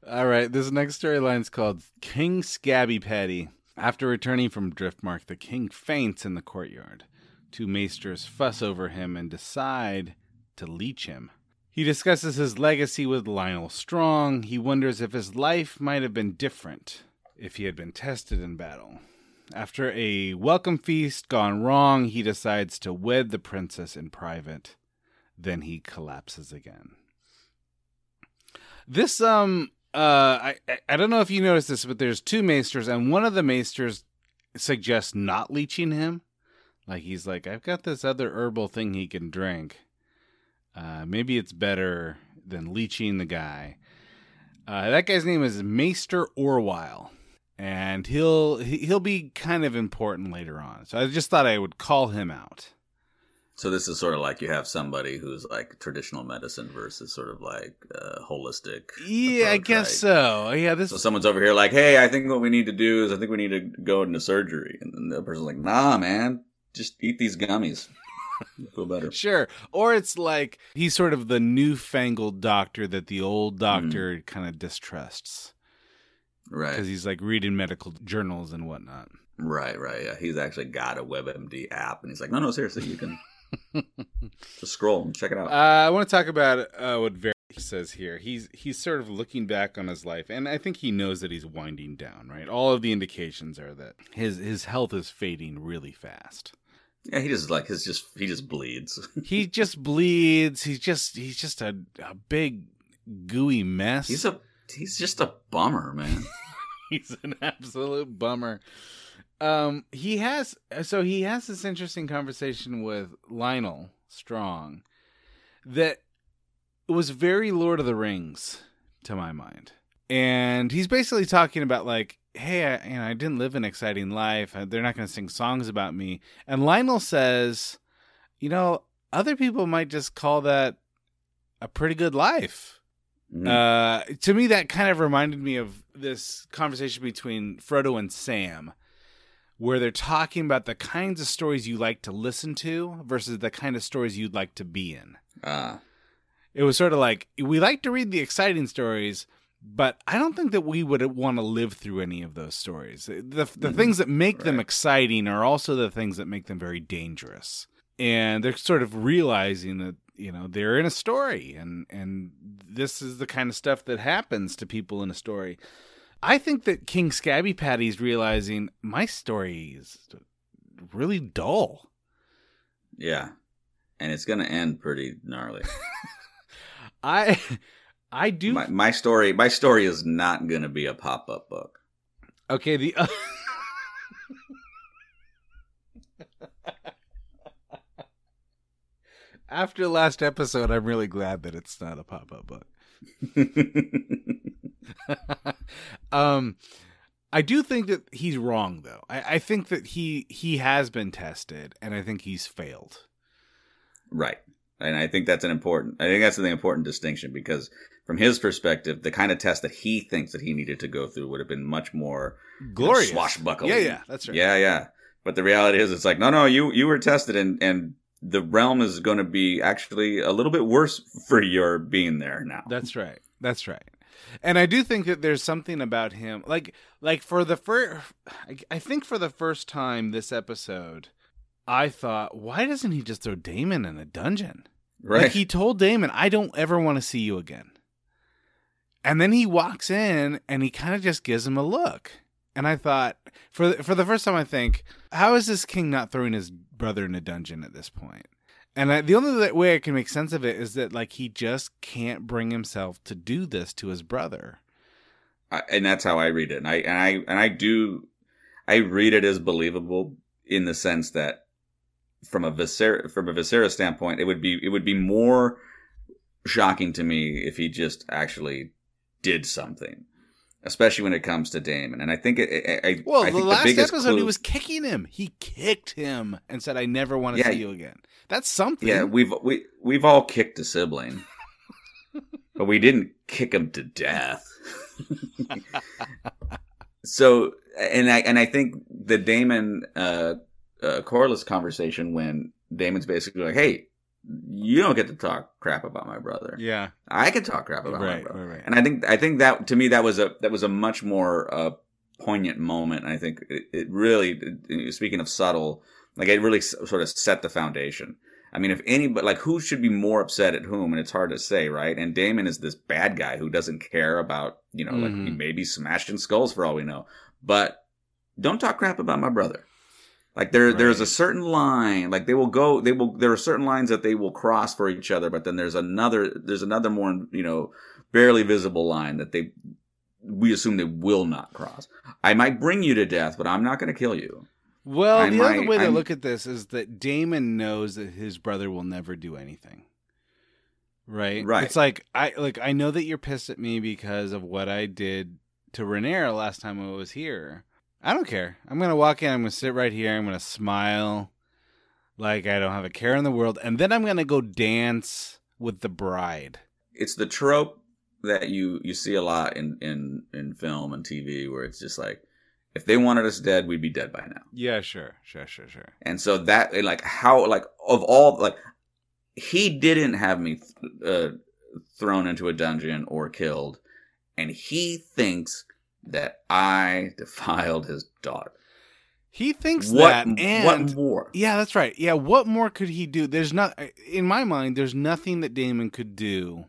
All right, this next storyline is called King Scabby Patty. After returning from Driftmark, the king faints in the courtyard. Two maesters fuss over him and decide to leech him. He discusses his legacy with Lyonel Strong. He wonders if his life might have been different if he had been tested in battle. After a welcome feast gone wrong, he decides to wed the princess in private. Then he collapses again. This um uh I I- don't know if you noticed this, but there's two maesters, and one of the maesters suggests not leeching him. Like he's like, I've got this other herbal thing he can drink. Uh, maybe it's better than leeching the guy. Uh, that guy's name is Maester Orwyle, and he'll he'll be kind of important later on. So I just thought I would call him out. So this is sort of like you have somebody who's like traditional medicine versus sort of like uh, holistic. Yeah, I guess right? so. Yeah, this So someone's over here like, "Hey, I think what we need to do is I think we need to go into surgery," and then the person's like, "Nah, man, just eat these gummies. feel better. Sure. Or it's like he's sort of the newfangled doctor that the old doctor mm. kind of distrusts. Right. Because he's like reading medical journals and whatnot. Right, right. Yeah. He's actually got a WebMD app and he's like, no, no, seriously, you can just scroll and check it out. Uh, I want to talk about uh, what Ver says here. He's he's sort of looking back on his life, and I think he knows that he's winding down. Right, all of the indications are that his his health is fading really fast. Yeah, he just like his just he just bleeds. he just bleeds. He's just he's just a, a big gooey mess. He's a he's just a bummer, man. he's an absolute bummer. Um, he has so he has this interesting conversation with Lyonel Strong that was very Lord of the Rings to my mind, and he's basically talking about like hey, I, you know, I didn't live an exciting life. Uh, they're not going to sing songs about me. And Lyonel says, you know, other people might just call that a pretty good life. Mm-hmm. Uh, to me, that kind of reminded me of this conversation between Frodo and Sam, where they're talking about the kinds of stories you like to listen to versus the kind of stories you'd like to be in. Uh. It was sort of like we like to read the exciting stories, but I don't think that we would want to live through any of those stories. The the mm-hmm. things that make right. them exciting are also the things that make them very dangerous. And they're sort of realizing that you know they're in a story, and and this is the kind of stuff that happens to people in a story. I think that King Scabby Patty's realizing my story is really dull. Yeah, and it's going to end pretty gnarly. I I do. My, my story. My story is not going to be a pop up book. Okay. The. Uh... After last episode, I'm really glad that it's not a pop up book. um, I do think that he's wrong, though. I, I think that he he has been tested, and I think he's failed. Right, and I think that's an important. I think that's an important distinction because from his perspective, the kind of test that he thinks that he needed to go through would have been much more glorious, you know, swashbuckling. Yeah, yeah, that's right. Yeah, yeah. But the reality is, it's like, no, no, you you were tested, and and the realm is going to be actually a little bit worse for your being there now. That's right. That's right. And I do think that there's something about him, like like for the first, I think for the first time this episode, I thought, why doesn't he just throw Daemon in a dungeon? Right. Like he told Daemon, I don't ever want to see you again. And then he walks in and he kind of just gives him a look. And I thought, for the, for the first time, I think, how is this king not throwing his brother in a dungeon at this point? And I, the only way I can make sense of it is that like he just can't bring himself to do this to his brother. I, and that's how I read it. And I and I and I do, I read it as believable in the sense that from a Viser- from a Viserys standpoint, it would be it would be more shocking to me if he just actually did something, especially when it comes to Daemon. And I think it. I, well, I the last the episode clue... he was kicking him. He kicked him and said, "I never want to yeah, see you again." That's something. Yeah, we've we we've all kicked a sibling, but we didn't kick him to death. so, and I and I think the Daemon uh, uh, Corlys conversation when Daemon's basically like, "Hey, you don't get to talk crap about my brother. Yeah, I can talk crap about right, my brother. Right, right. And I think I think that to me that was a that was a much more uh, poignant moment. I think it, it really, it, speaking of subtle, like it really sort of set the foundation. I mean, if anybody like who should be more upset at whom, and it's hard to say, right? And Daemon is this bad guy who doesn't care about you know, mm-hmm. like he mm-hmm. may be smashing skulls for all we know, but don't talk crap about my brother. Like there, right. there's a certain line. Like they will go. They will. There are certain lines that they will cross for each other. But then there's another. There's another more, you know, barely visible line that they. We assume they will not cross. I might bring you to death, but I'm not going to kill you. Well, I the might, other way to look at this is that Daemon knows that his brother will never do anything. Right. Right. It's like I like I know that you're pissed at me because of what I did to Rhaenyra last time I was here I don't care. I'm gonna walk in. I'm gonna sit right here. I'm gonna smile, like I don't have a care in the world, and then I'm gonna go dance with the bride. It's the trope that you you see a lot in in in film and TV, where it's just like If they wanted us dead, we'd be dead by now. Yeah, sure, sure, sure, sure. And so that, like, how, like, of all, like, he didn't have me uh, thrown into a dungeon or killed, and he thinks that I defiled his daughter. He thinks What- that, and what more? Yeah, that's right. Yeah, what more could he do? There's not, in my mind, there's nothing that Daemon could do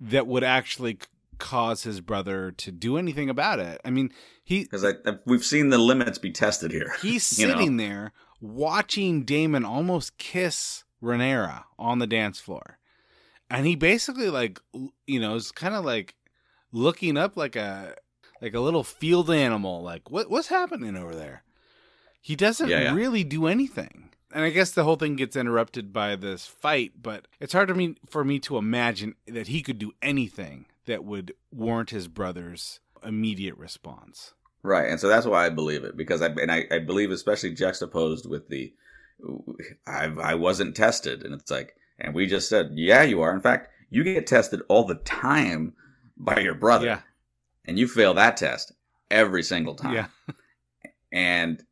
that would actually cause his brother to do anything about it. I mean, he Because we've seen the limits be tested here. he's you know? sitting there watching Daemon almost kiss Rhaenyra on the dance floor. And he basically like you know, is kind of like looking up like a like a little field animal like what what's happening over there? He doesn't Yeah, yeah. really do anything. And I guess the whole thing gets interrupted by this fight, but it's hard to me for me to imagine that he could do anything that would warrant his brother's immediate response. Right, and so that's why I believe it because I and I, I believe especially juxtaposed with the I I wasn't tested, and it's like, and we just said, yeah, you are. In fact, you get tested all the time by your brother, Yeah. and you fail that test every single time. Yeah. and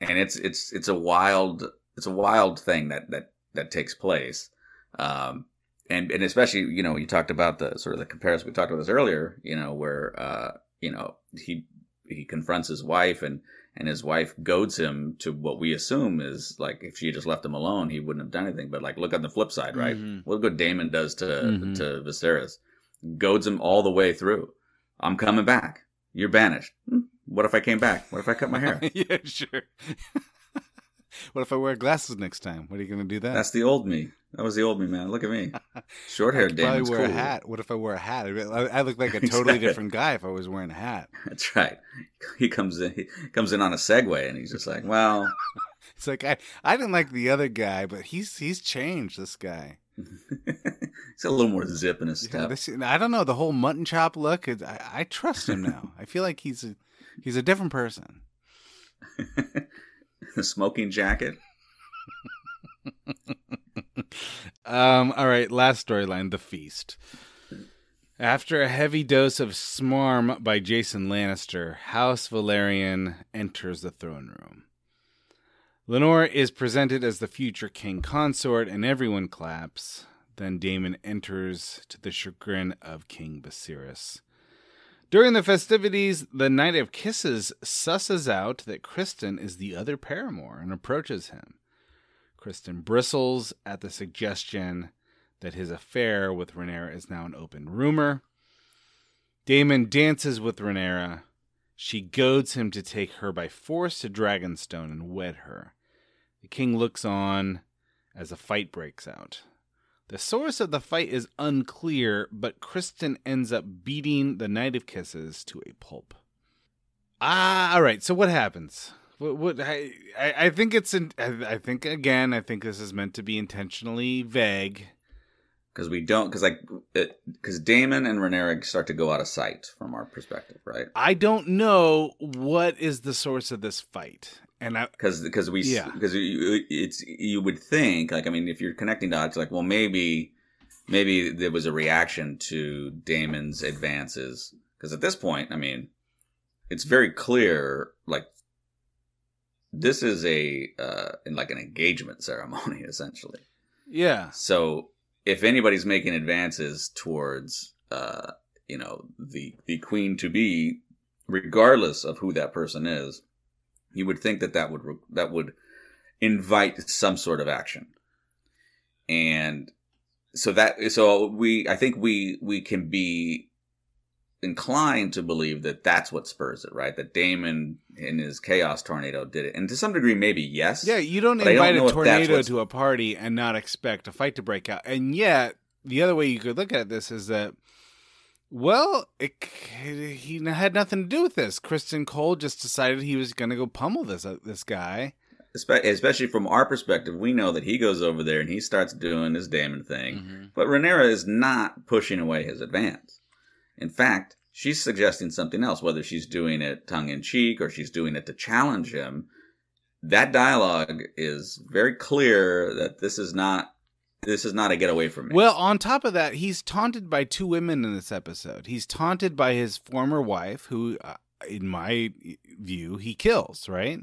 and it's it's it's a wild it's a wild thing that that that takes place. Um, and and especially you know you talked about the sort of the comparison we talked about this earlier. You know where uh you know he he confronts his wife and and his wife goads him to what we assume is like if she just left him alone he wouldn't have done anything. But like look on the flip side, right? Mhm. Look what Daemon does to Mhm. to Viserys, goads him all the way through. I'm coming back. You're banished. Hmm. What if I came back? What if I cut my hair? yeah, sure. what if I wear glasses next time? What are you going to do that? That's the old me. That was the old me, man. Look at me. Short I hair Daemon's probably wear cool. a hat. What if I wear a hat? I I look like a totally Exactly. different guy if I was wearing a hat. That's right. He comes in. He comes in on a Segway, and he's just like, "Well, It's like I, I didn't like the other guy, but he's he's changed. This guy. He's got a little more zip in his Yeah, step." this, I don't know the whole mutton chop look. It, I, I trust him now. I feel like he's a, he's a different person. the smoking jacket. Um, all right, last storyline: the feast. After a heavy dose of smarm by Jason Lannister, House Velaryon enters the throne room. Laenor is presented as the future king consort, and everyone claps. Then Daemon enters to the chagrin of King Viserys. During the festivities, the Knight of Kisses susses out that Criston is the other paramour and approaches him. Criston bristles at the suggestion that his affair with Rhaenyra is now an open rumor. Daemon dances with Rhaenyra. She goads him to take her by force to Dragonstone and wed her. The king looks on as a fight breaks out. The source of the fight is unclear, but Criston ends up beating the Knight of Kisses to a pulp. Ah, all right. So what happens? What, what I, I think it's in, I think again I think this is meant to be intentionally vague. Because we don't, because like, because Daemon and Rhaenyra start to go out of sight from our perspective, right? I don't know what is the source of this fight, and I Because because we Yeah. because it's you would think like I mean if you're connecting dots like well maybe maybe there was a reaction to Daemon's advances because at this point I mean it's very clear like this is a uh like an engagement ceremony essentially yeah so if anybody's making advances towards uh you know the the queen to be regardless of who that person is you would think that that would that would invite some sort of action. And so that so we i think we we can be inclined to believe that that's what spurs it right that daemon in his chaos tornado did it and to some degree maybe yes yeah you don't invite a tornado to a party and not expect a fight to break out, and yet the other way you could look at this is that. Well, it, he had nothing to do with this. Criston Cole just decided he was going to go pummel this uh, this guy. Especially from our perspective, we know that he goes over there and he starts doing his Daemon thing. Mm-hmm. But Rhaenyra is not pushing away his advance. In fact, she's suggesting something else, whether she's doing it tongue in cheek or she's doing it to challenge him. That dialogue is very clear that this is not this is not a get away from me. Well, on top of that, he's taunted by two women in this episode. He's taunted by his former wife, who uh, in my view, he kills, right?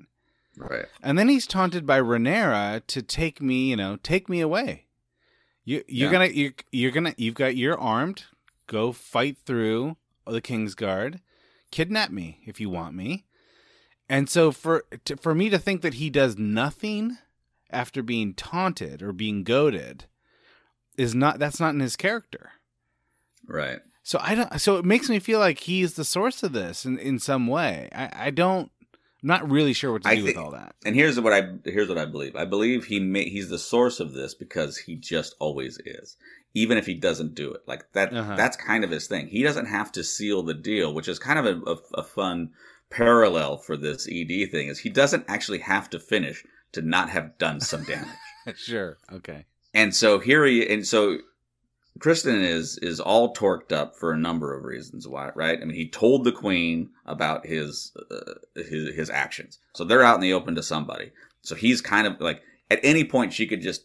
Right. And then he's taunted by Rhaenyra to take me, you know, take me away. You you're Yeah. gonna you you're gonna you've got you're armed. Go fight through the King's Guard. Kidnap me if you want me. And so for to, for me to think that he does nothing after being taunted or being goaded is not that's not in his character. Right. So I don't. So it makes me feel like he's the source of this in in some way. I, I don't. I'm not really sure what to I do think- with all that. And here's what I here's what I believe. I believe he may, he's the source of this because he just always is, even if he doesn't do it. Like that. Uh-huh. That's kind of his thing. He doesn't have to seal the deal, which is kind of a, a, a fun parallel for this ED thing. Is he doesn't actually have to finish to not have done some damage. sure. Okay. And so here he and so Criston is is all torqued up for a number of reasons. Why? Right? I mean, he told the queen about his uh, his his actions, so they're out in the open to somebody. So he's kind of like at any point she could just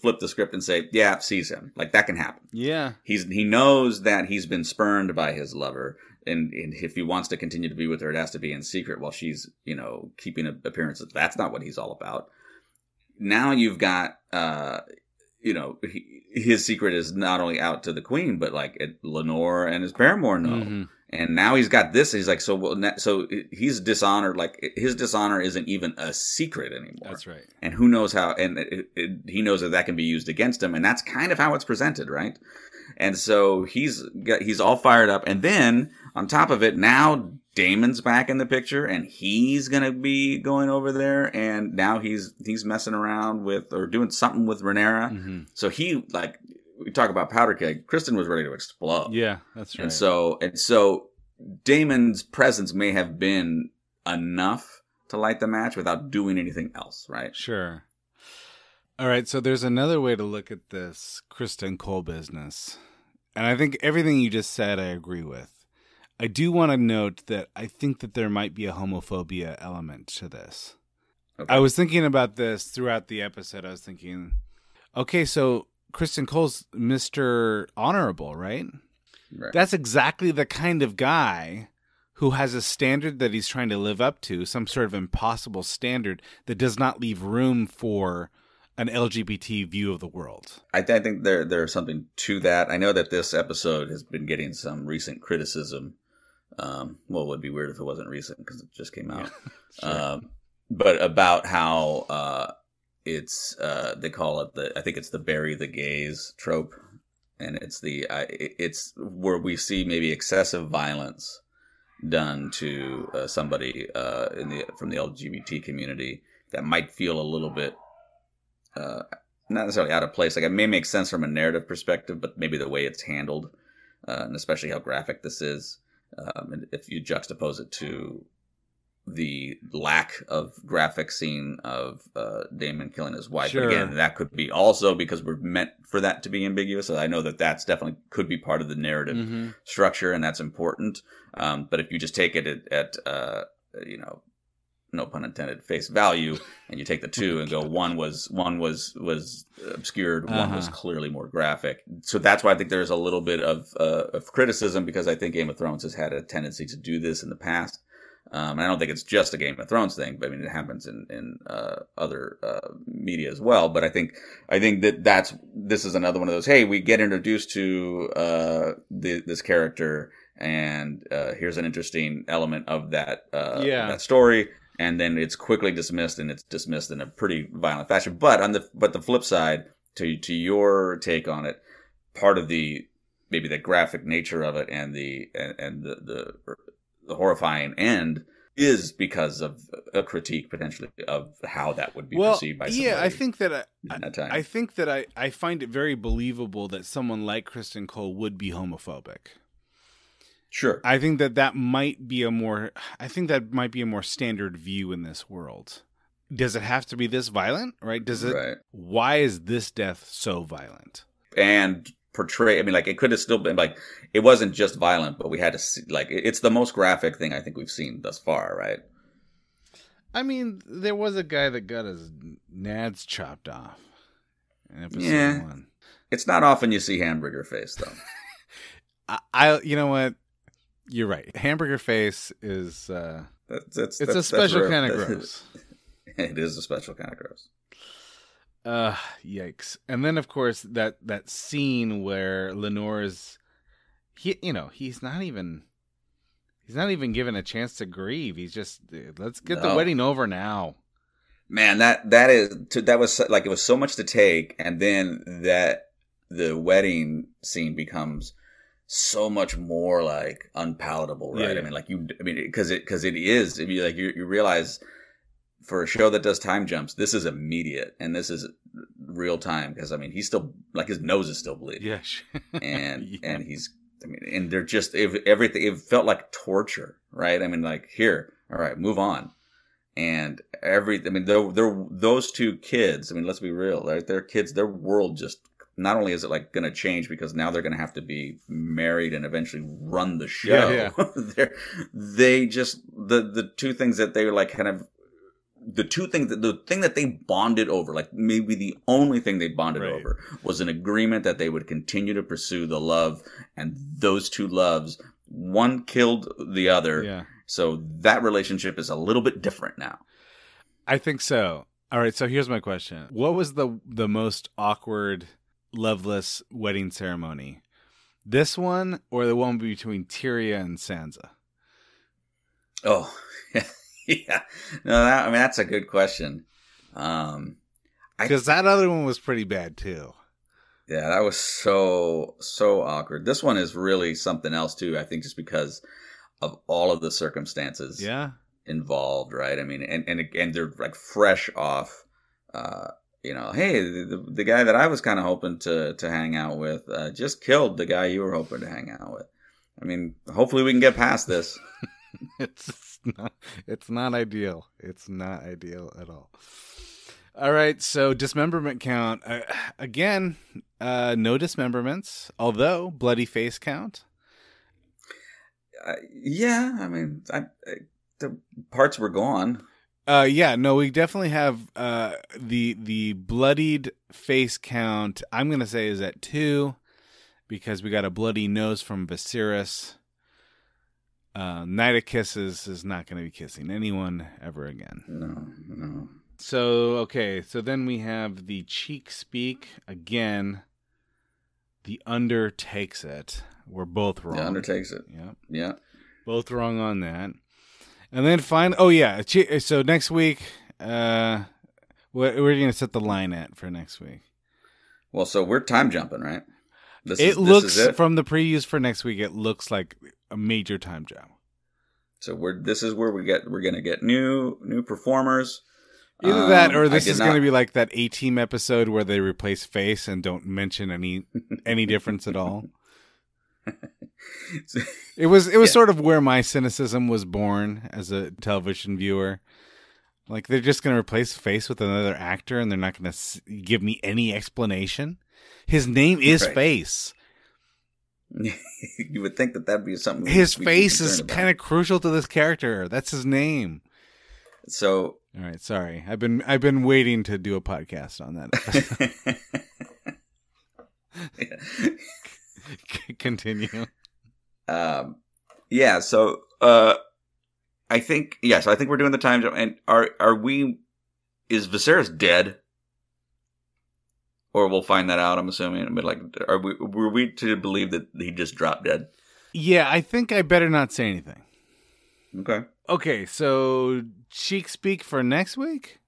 flip the script and say, "Yeah, sees him." Like that can happen. Yeah. He's he knows that he's been spurned by his lover, and, and if he wants to continue to be with her, it has to be in secret while she's you know keeping appearances. That's not what he's all about. Now you've got uh, you know he, his secret is not only out to the queen, but like Laenor and his paramour know. Mhm. And now he's got this. He's like, so well, so he's dishonored. Like his dishonor isn't even a secret anymore That's right. and who knows how and it, it, he knows that that can be used against him and that's kind of how it's presented right and so he's got he's all fired up and then on top of it now Daemon's back in the picture and he's gonna be going over there and now he's he's messing around with or doing something with Rhaenyra Mhm. so he like we talk about powder keg Criston was ready to explode Yeah. That's right. and so and so Daemon's presence may have been enough to light the match without doing anything else, right? Sure. All right, so there's another way to look at this Criston Cole business. And I think everything you just said I agree with. I do want to note that I think that there might be a homophobia element to this. Okay. I was thinking about this throughout the episode. I was thinking, okay, so Criston Cole's Mr. Honorable, right? Right. That's exactly the kind of guy who has a standard that he's trying to live up to, some sort of impossible standard that does not leave room for an LGBT view of the world. I, th- I think there there's something to that. I know that this episode has been getting some recent criticism. Um, well, it would be weird if it wasn't recent because it just came out. um, but about how uh, it's uh, they call it the I think it's the bury the gays trope, and it's the it- it's where we see maybe excessive violence done to uh, somebody uh, in the from the LGBT community that might feel a little bit uh, not necessarily out of place. Like it may make sense from a narrative perspective, but maybe the way it's handled, uh, and especially how graphic this is, um, and if you juxtapose it to the lack of graphic scene of uh, Daemon killing his wife. Sure. But again, that could be also because we're meant for that to be ambiguous. So I know that that's definitely could be part of the narrative Mhm. structure, and that's important. Um, but if you just take it at, at uh, you know, no pun intended, face value, and you take the two and go, one was one was was obscured, one was Uh-huh. clearly more graphic. So that's why I think there's a little bit of uh, of criticism because I think Game of Thrones has had a tendency to do this in the past. Um, and I don't think it's just a Game of Thrones thing, but I mean it happens in in uh, other uh, media as well. But I think I think that that's this is another one of those. Hey, we get introduced to uh, the, this character, and uh, here's an interesting element of that uh, Yeah. that story, and then it's quickly dismissed, and it's dismissed in a pretty violent fashion. But on the but the flip side, to to your take on it, part of the maybe the graphic nature of it and the and, and the, the the horrifying end is because of a critique potentially of how that would be well, perceived by yeah, I think that I, that time. I think that I, I find it very believable that someone like Criston Cole would be homophobic. Sure. I think that that might be a more I think that might be a more standard view in this world. Does it have to be this violent, right? Does it Right. Why is this death so violent? and portray. I mean, like it could have still been like it wasn't just violent, but we had to see like it's the most graphic thing I think we've seen thus far, right? I mean, there was a guy that got his nads chopped off in episode Yeah. one. It's not often you see hamburger face though. I, I you know what? You're right. Hamburger face is uh That's, that's, it's a special that's kind of gross. it is a special kind of gross. Uh yikes. And then of course that that scene where Laenor's he you know, he's not even he's not even given a chance to grieve. He's just let's get the wedding over now. Man, that that is that was like it was so much to take, and then that the wedding scene becomes so much more like unpalatable, right? Yeah, yeah. I mean, like you, I mean, because it because it is. If you like, you, you realize for a show that does time jumps, this is immediate and this is real time. Because I mean, he's still like his nose is still bleeding, Yeah. sh- and Yeah. and he's. I mean, and they're just if everything. It felt like torture, right? I mean, like here, all right, move on and every i mean they're, they're those two kids i mean let's be real right their kids their world just not only is it like going to change because now they're going to have to be married and eventually run the show Yeah, they're they just the the two things that they were like kind of the two things that the thing that they bonded over like maybe the only thing they bonded Right. over was an agreement that they would continue to pursue the love and those two loves one killed the other Yeah. so that relationship is a little bit different now. I think so. All right, so here's my question. What was the the most awkward loveless wedding ceremony? This one or the one between Tyrion and Sansa? Oh, yeah. No, that, I mean that's a good question. Um, Because that other one was pretty bad too. yeah, that was so so awkward. This one is really something else too. I think just because of all of the circumstances Yeah. involved, right? I mean, and and and they're like fresh off. Uh, you know, hey, the, the guy that I was kind of hoping to to hang out with uh, just killed the guy you were hoping to hang out with. I mean, hopefully we can get past this. it's not it's not ideal. It's not ideal at all. All right, so dismemberment count uh, again. Uh, no dismemberments, although bloody face count. Uh, yeah, I mean, I, I, the parts were gone. Uh, yeah, no, we definitely have uh the the bloodied face count. I'm gonna say is at two because we got a bloody nose from Viserys. Uh, Knight of Kisses is not going to be kissing anyone ever again. No, no. So okay, so then we have the cheek speak again. The under takes it. We're both wrong. The undertakes it. Yep. Yeah. Both wrong on that. And then find. Oh yeah. So next week, uh, what we're gonna set the line at for next week. Well, so we're time jumping, right? This it is, this looks is it. from the previews for next week. It looks like a major time jump. So we're this is where we get we're gonna get new new performers. Either that, Um, or this is not- going to be like that A Team episode where they replace face and don't mention any any difference at all. It was it was Yeah. sort of where my cynicism was born as a television viewer. Like they're just going to replace face with another actor, and they're not going to s- give me any explanation. His name is Right. Face. you would think that that'd be something. His face is kind of crucial to this character. That's his name. So All right, sorry. I've been I've been waiting to do a podcast on that. Continue. um, yeah. So uh, I think yes, I think we're doing the time jump. And are are we? Is Viserys dead? Or we'll find that out. I'm assuming. But like, are we? Were we to believe that he just dropped dead? Yeah, I think I better not say anything. Okay. Okay, so cheek speak for next week.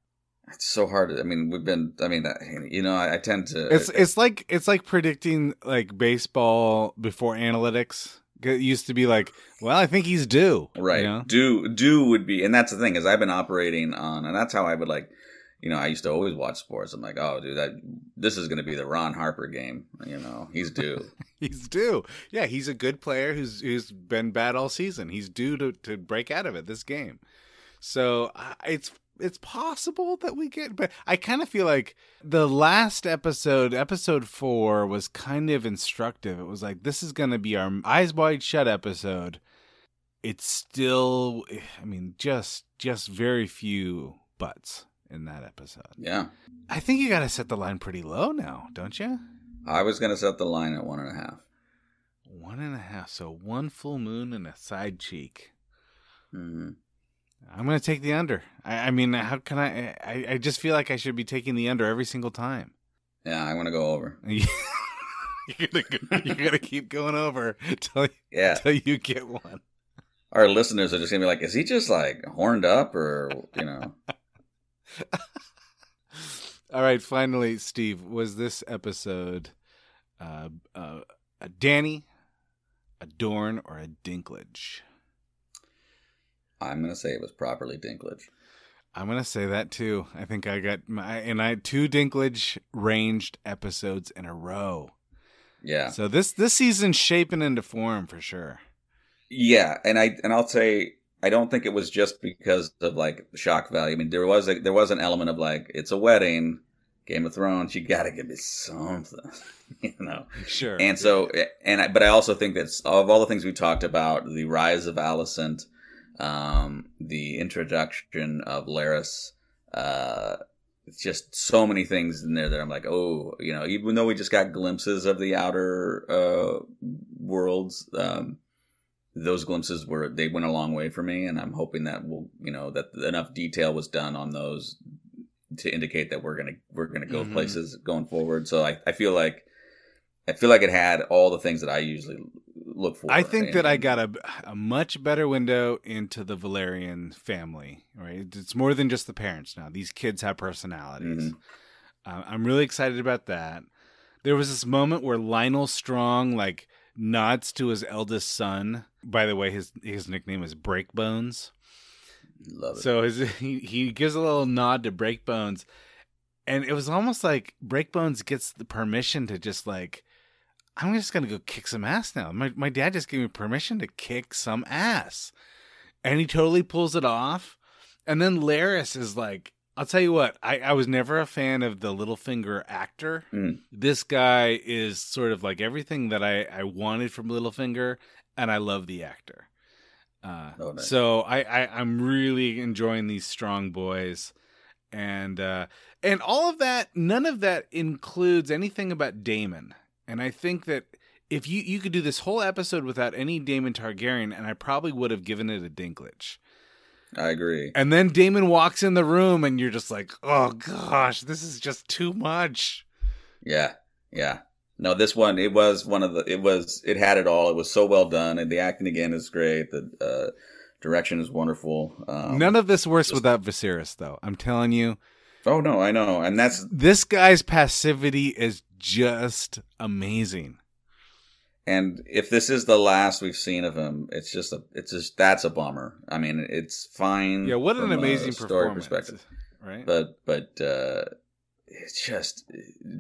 It's so hard. I mean, we've been. I mean, you know, I, I tend to. It's it's like it's like predicting like baseball before analytics. It used to be like, well, I think he's due. Right. you know? Do do would be, and that's the thing is I've been operating on, and that's how I would like, you know, I used to always watch sports. I'm like, oh, dude, that this is going to be the Ron Harper game. You know, he's due. He's due. Yeah, he's a good player who's who's been bad all season. He's due to, to break out of it this game. So I- it's it's possible that we get, but I kind of feel like the last episode, episode four, was kind of instructive. It was like this is going to be our eyes wide shut episode. It's still, I mean, just just very few butts in that episode. yeah, I think you got to set the line pretty low now, don't you? I was going to set the line at one and a half. One and a half. So one full moon and a side cheek. hmm I'm gonna take the under. I, I mean, how can I, I? I just feel like I should be taking the under every single time. Yeah, I want to go over. you're gonna go, you're gonna keep going over till Yeah. till you get one. Our listeners are just gonna be like, "Is he just like horned up, or you know?" All right, finally, Steve, was this episode uh, uh, a Danny, a Dorn, or a Dinklage? I'm gonna say it was properly Dinklage. I'm gonna say that too. I think I got my and I had two Dinklage ranged episodes in a row. Yeah. So this this season's shaping into form for sure. Yeah, and I and I'll say I don't think it was just because of like shock value. I mean, there was a, there was an element of like it's a wedding, Game of Thrones. You got to give me something, you know. Sure. And so, and I, but I also think that of all the things we talked about, the rise of Alicent, um, the introduction of Larys, uh, it's just so many things in there that I'm like, oh, you know, even though we just got glimpses of the outer uh, worlds, um, those glimpses were they went a long way for me, and I'm hoping that will, you know, that enough detail was done on those to indicate that we're gonna we're gonna go Mhm. places going forward. So I, I feel like I feel like it had all the things that I usually look for. I think And- that I got a, a much better window into the Velaryon family. Right, it's more than just the parents now. These kids have personalities. Uh, I'm really excited about that. There was this moment where Lyonel Strong like nods to his eldest son. By the way, his his nickname is Breakbones. Love it. So his he, he gives a little nod to Breakbones, and it was almost like Breakbones gets the permission to just like, I'm just gonna go kick some ass now. My my dad just gave me permission to kick some ass, and he totally pulls it off. And then Larys is like, I'll tell you what, I, I was never a fan of the Littlefinger actor. Mm. This guy is sort of like everything that I, I wanted from Littlefinger, and I love the actor. Uh, Oh, nice. So I, I I'm really enjoying these strong boys, and uh, and all of that. None of that includes anything about Daemon, and I think that if you you could do this whole episode without any Daemon Targaryen, and I probably would have given it a Dinklage. I agree. And then Daemon walks in the room, and you're just like, oh gosh, this is just too much. Yeah, yeah. No, this one it was one of the it was it had it all. It was so well done, and the acting again is great. The uh, direction is wonderful. Um, None of this works without Viserys, though. I'm telling you. Oh no, I know, and that's this guy's passivity is just amazing. And if this is the last we've seen of him, it's just a it's just that's a bummer. I mean, it's fine. Yeah, what an amazing story performance, perspective, right? But but uh, it's just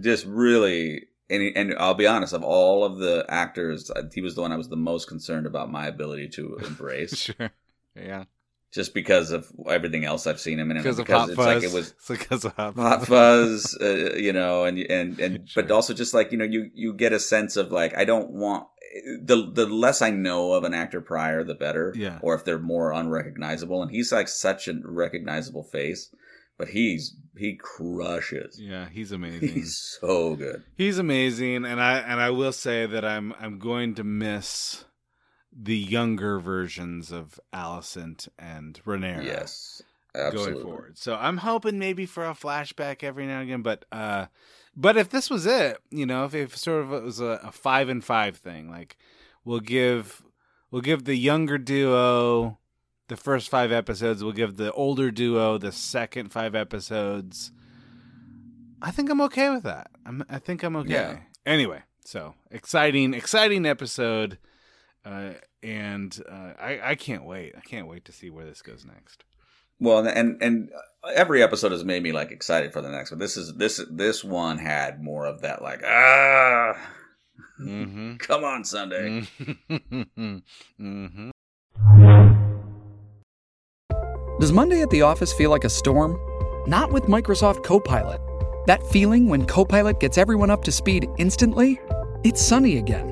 just really. And, and I'll be honest, of all of the actors, he was the one I was the most concerned about my ability to embrace. sure. Yeah. Just because of everything else I've seen him in. and Because of because it's Fuzz. like it was because of Hot hot fuzz, uh, you know, and and and but also just like you know, you you get a sense of like I don't want the the less I know of an actor prior, the better. Yeah. Or if they're more unrecognizable, and he's like such a recognizable face, but he's he crushes. Yeah, he's amazing. He's so good. He's amazing, and I and I will say that I'm I'm going to miss the younger versions of Alicent and Rhaenyra. Yes, going forward. So I'm hoping maybe for a flashback every now and again, but uh, but if this was it, you know, if, if sort of it was a, a five and five thing, like we'll give we'll give the younger duo the first five episodes, we'll give the older duo the second five episodes. I think I'm okay with that. I'm, I think I'm okay. Yeah. Anyway, so exciting, exciting episode, uh, and uh, I I can't wait. I can't wait to see where this goes next. Well, and and every episode has made me like excited for the next one. This is this this one had more of that like ah, Mm-hmm. come on Sunday. mm-hmm. Does Monday at the office feel like a storm? Not with Microsoft Copilot. That feeling when Copilot gets everyone up to speed instantly? It's sunny again.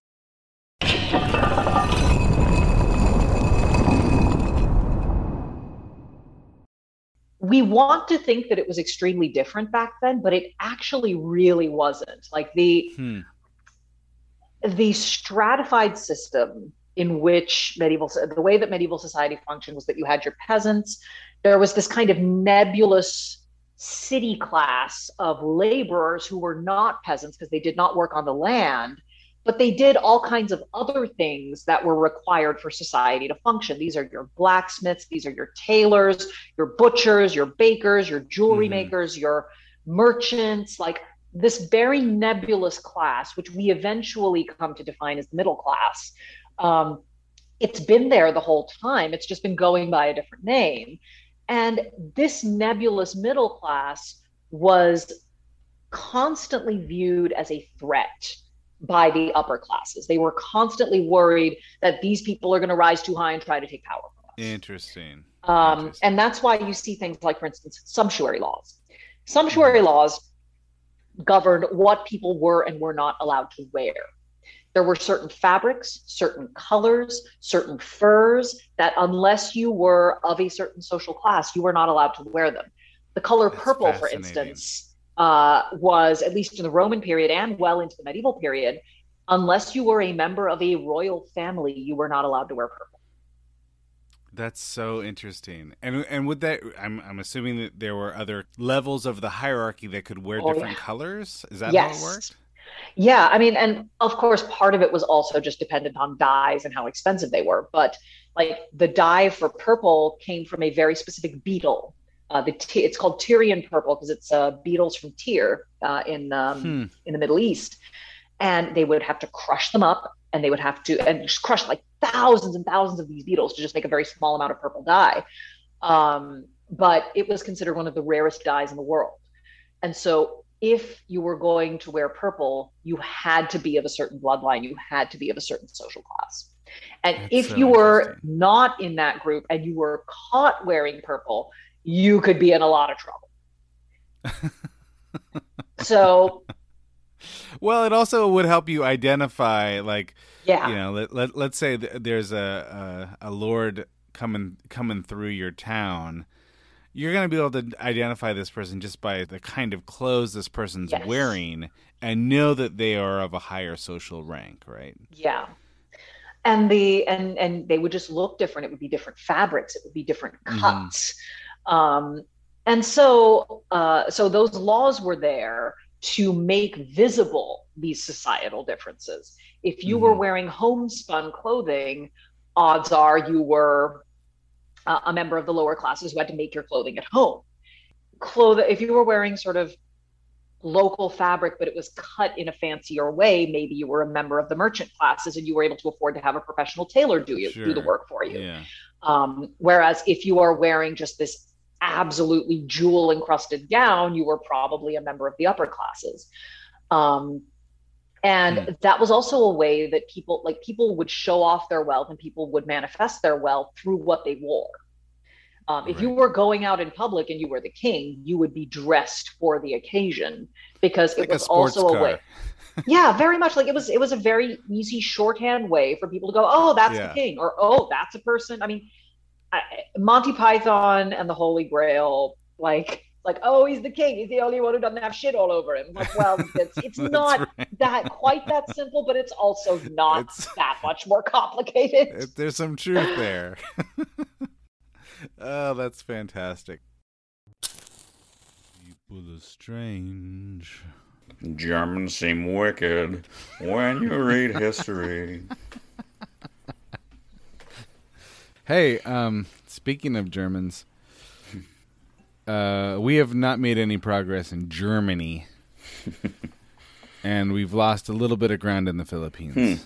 We want to think that it was extremely different back then, but it actually really wasn't. Like the Hmm. the stratified system in which medieval the way that medieval society functioned was that you had your peasants there was this kind of nebulous city class of laborers who were not peasants because they did not work on the land but they did all kinds of other things that were required for society to function these are your blacksmiths these are your tailors your butchers your bakers your jewelry makers your merchants like this very nebulous class, which we eventually come to define as the middle class, um, it's been there the whole time. It's just been going by a different name. And this nebulous middle class was constantly viewed as a threat by the upper classes. They were constantly worried that these people are going to rise too high and try to take power. From us. Interesting. Um, and that's why you see things like, for instance, sumptuary laws. Sumptuary laws governed what people were and were not allowed to wear. There were certain fabrics, certain colors, certain furs that, unless you were of a certain social class, you were not allowed to wear them. The color purple, for instance, uh, was, at least in the Roman period and well into the medieval period, unless you were a member of a royal family, you were not allowed to wear purple. That's so interesting. And and with that I'm I'm assuming that there were other levels of the hierarchy that could wear Oh, different yeah. colors. Is that Yes. how it worked? Yeah, I mean, and of course, part of it was also just dependent on dyes and how expensive they were. But like the dye for purple came from a very specific beetle. Uh, the Ty- it's called Tyrian purple because it's uh, beetles from Tyre uh, in um, Hmm. in the Middle East, and they would have to crush them up, and they would have to and just crush like thousands and thousands of these beetles to just make a very small amount of purple dye. Um, but it was considered one of the rarest dyes in the world. And so if you were going to wear purple, you had to be of a certain bloodline, you had to be of a certain social class. And That's if so you were not in that group and you were caught wearing purple, you could be in a lot of trouble. so Well, it also would help you identify, like, Yeah. you know, let, let let's say th- there's a, a a lord coming coming through your town. You're gonna be able to identify this person just by the kind of clothes this person's Yes. wearing, and know that they are of a higher social rank, right? Yeah. And the and and they would just look different. It would be different fabrics. It would be different Mhm. cuts. Um, and so uh, so those laws were there to make visible these societal differences. If you were wearing homespun clothing, odds are you were uh, a member of the lower classes who had to make your clothing at home. Clothing, if you were wearing sort of local fabric, but it was cut in a fancier way, maybe you were a member of the merchant classes and you were able to afford to have a professional tailor do you do the work for you. Yeah. Um, whereas if you are wearing just this absolutely jewel encrusted gown, you were probably a member of the upper classes. Um, and that was also a way that people like people would show off their wealth and people would manifest their wealth through what they wore. Um, if you were going out in public and you were the king, you would be dressed for the occasion because it Like a was sports also a way. yeah, very much like it was. It was a very easy shorthand way for people to go, "Oh, that's Yeah. the king," or "Oh, that's a person." I mean, I, Monty Python and the Holy Grail, like, like, "Oh, he's the king. He's the only one who doesn't have shit all over him." Like, well, it's it's not right. that quite that simple, but it's also not that much more complicated. If There's some truth there. oh, that's fantastic. People are strange. Germans seem wicked when you read history. Hey, um, speaking of Germans, uh, we have not made any progress in Germany, and we've lost a little bit of ground in the Philippines. Hmm.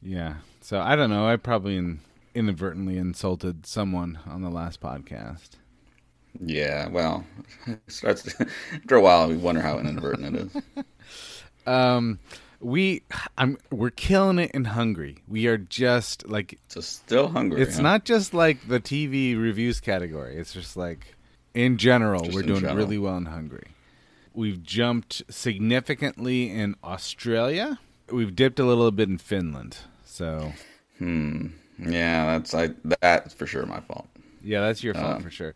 Yeah, so I don't know. I probably in, inadvertently insulted someone on the last podcast. Yeah, well, starts after a while we wonder how inadvertent it is. Um, we, I'm, we're killing it in Hungary. We are just like, so still hungry. It's huh? not just like the TV reviews category. It's just like in general, Just we're in doing general. really well in Hungary. We've jumped significantly in Australia. We've dipped a little bit in Finland. So, hmm. Yeah, that's I. That's for sure my fault. Yeah, that's your fault Um, for sure.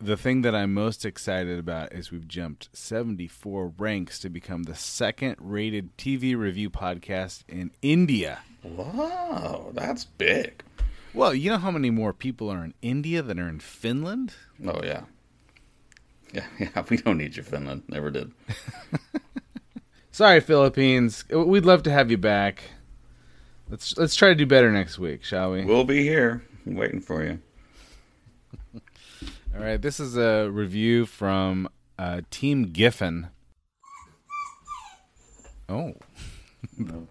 The thing that I'm most excited about is we've jumped 74 ranks to become the second rated TV review podcast in India. Wow, that's big. Well, you know how many more people are in India than are in Finland? Oh yeah. Yeah, yeah. We don't need you, Finland. Never did. Sorry, Philippines. We'd love to have you back. Let's let's try to do better next week, shall we? We'll be here waiting for you. All right, this is a review from uh, Team Giffen. Oh. no,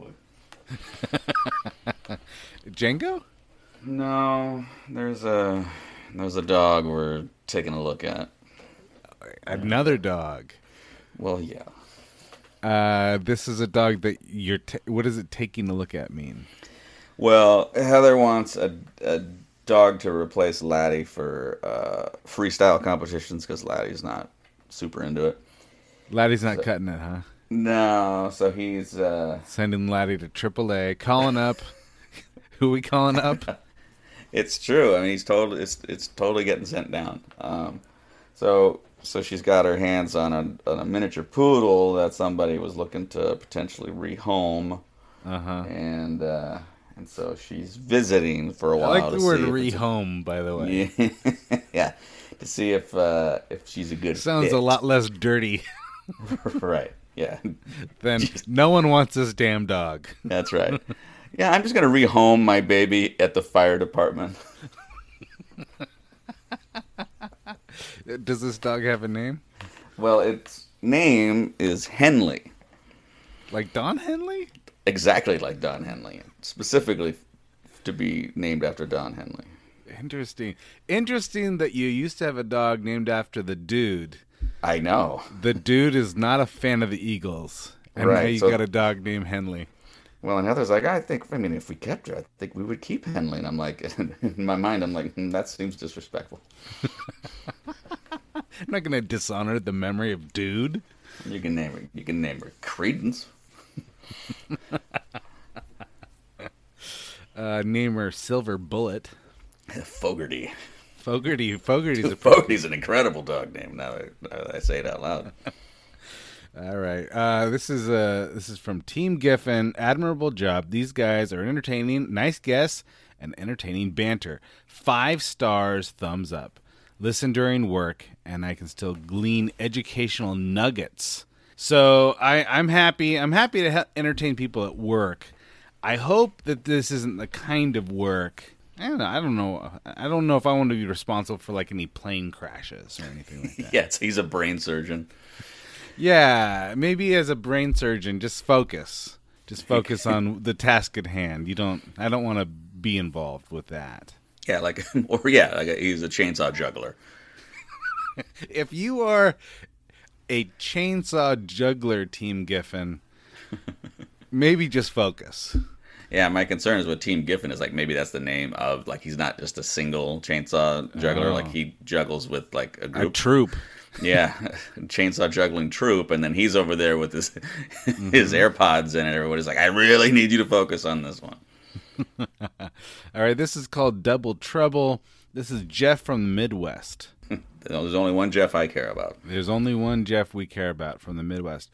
Django? No, there's a there's a dog we're taking a look at. Another dog. Well, yeah. Uh, this is a dog that you're. ta what does it taking a look at mean? Well, Heather wants a, a dog to replace Laddie for uh, freestyle competitions because Laddie's not super into it. Laddie's not So- cutting it, huh? No, so he's uh, Sending Laddie to AAA, calling up. Who we calling up? It's true. I mean, he's totally it's it's totally getting sent down. Um, so so she's got her hands on a on a miniature poodle that somebody was looking to potentially rehome, Uh-huh. and uh, and so she's visiting for a while. I like the word a- rehome, by the way. Yeah, yeah, to see if uh, if she's a good. Sounds fit. a lot less dirty. right. Yeah. Then no one wants this damn dog. That's right. Yeah, I'm just gonna rehome my baby at the fire department. Does this dog have a name? Well, its name is Henley. Like Don Henley? Exactly like Don Henley. Specifically to be named after Don Henley. Interesting. Interesting that you used to have a dog named after the dude. I know. The dude is not a fan of the Eagles. And now you so- got a dog named Henley. Well, and Heather's like, I think, I mean, if we kept her, I think we would keep Henley. And I'm like, in my mind, I'm like, hmm, that seems disrespectful. I'm not going to dishonor the memory of dude. You can name her. You can name her Credence. Uh, name her Silver Bullet. Fogarty. Fogarty. Fogarty's a Fogarty's an incredible dog name. Now now I say it out loud. All right. Uh, this is uh, this is from Team Giffen. Admirable job. These guys are entertaining, nice guests, and entertaining banter. Five stars, thumbs up. Listen during work, and I can still glean educational nuggets. So I, I'm happy. I'm happy to he- entertain people at work. I hope that this isn't the kind of work. I don't know. I don't know. I don't know if I want to be responsible for like any plane crashes or anything like that. yes, he's a brain surgeon. Yeah, maybe as a brain surgeon, just focus. Just focus on the task at hand. You don't. I don't want to be involved with that. Yeah, like or yeah, like he's a chainsaw juggler. If you are a chainsaw juggler, Team Giffen, maybe just focus. Yeah, my concern is with Team Giffen is like maybe that's the name of like he's not just a single chainsaw juggler, Oh. like he juggles with like a A group. troop. Yeah, chainsaw juggling troop, and then he's over there with his Mm-hmm. his AirPods in, and everybody's like, "I really need you to focus on this one." All right, this is called Double Trouble. This is Jeff from the Midwest. There's only one Jeff I care about. There's only one Jeff we care about from the Midwest.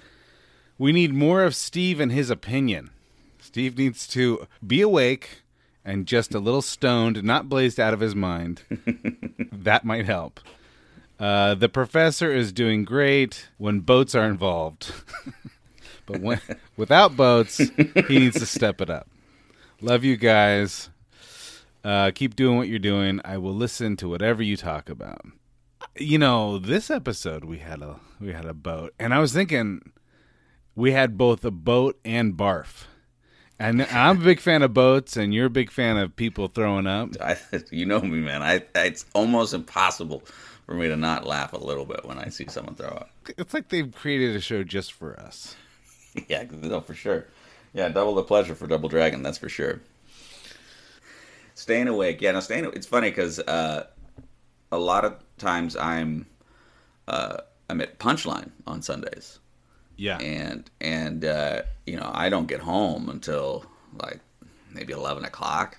We need more of Steve and his opinion. Steve needs to be awake and just a little stoned, not blazed out of his mind. that might help. Uh, the professor is doing great when boats are involved. but when, without boats, he needs to step it up. Love you guys. Uh, keep doing what you're doing. I will listen to whatever you talk about. You know, this episode we had a we had a boat, and I was thinking we had both a boat and barf. And I'm a big fan of boats, and you're a big fan of people throwing up. I, you know me, man. I it's almost impossible for me to not laugh a little bit when I see someone throw up. It's like they've created a show just for us. yeah, no, for sure. Yeah, double the pleasure for Double Dragon. That's for sure. Staying awake, yeah. No, staying. Awake. It's funny because uh, a lot of times I'm uh, I'm at Punchline on Sundays. Yeah. And and uh, you know I don't get home until like maybe eleven o'clock.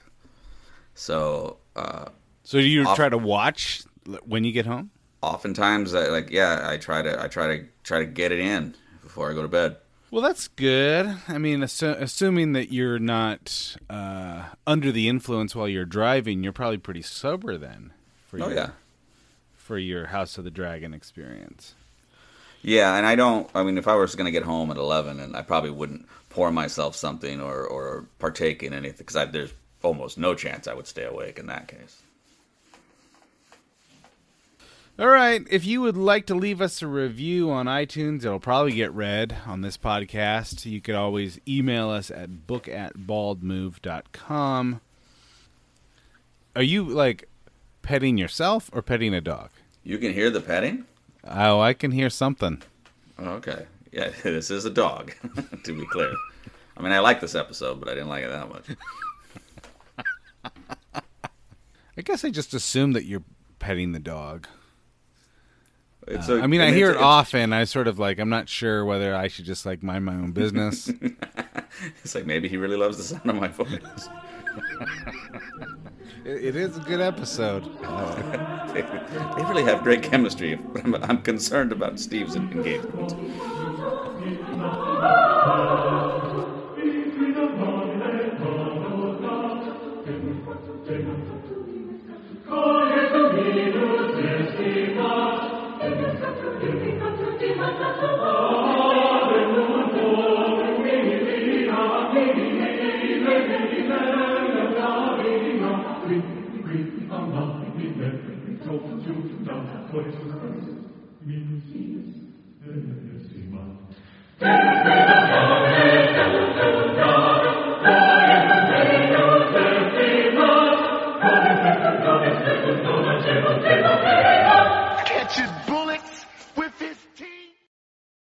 So. Uh, so do you try to watch when you get home? Oftentimes, I, like yeah, I try to I try to try to get it in before I go to bed. Well, that's good. I mean, assu- assuming that you're not uh, under the influence while you're driving, you're probably pretty sober then. For Oh, your, yeah. For your House of the Dragon experience. Yeah, and I don't. I mean, if I was going to get home at eleven, and I probably wouldn't pour myself something or or partake in anything because there's almost no chance I would stay awake in that case. All right. If you would like to leave us a review on iTunes, it'll probably get read on this podcast. You could always email us at book at baldmove.com. Are you like petting yourself or petting a dog? You can hear the petting. Oh, I can hear something. Okay. Yeah, this is a dog. to be clear. I mean, I like this episode, but I didn't like it that much. I guess I just assumed that you're petting the dog. It's Uh, a- I mean, I hear it often. I sort of like, I'm not sure whether I should just like mind my own business. It's like maybe he really loves the sound of my voice. it, it is a good episode. they, they really have great chemistry, but I'm, I'm concerned about Steve's engagement. Thank you.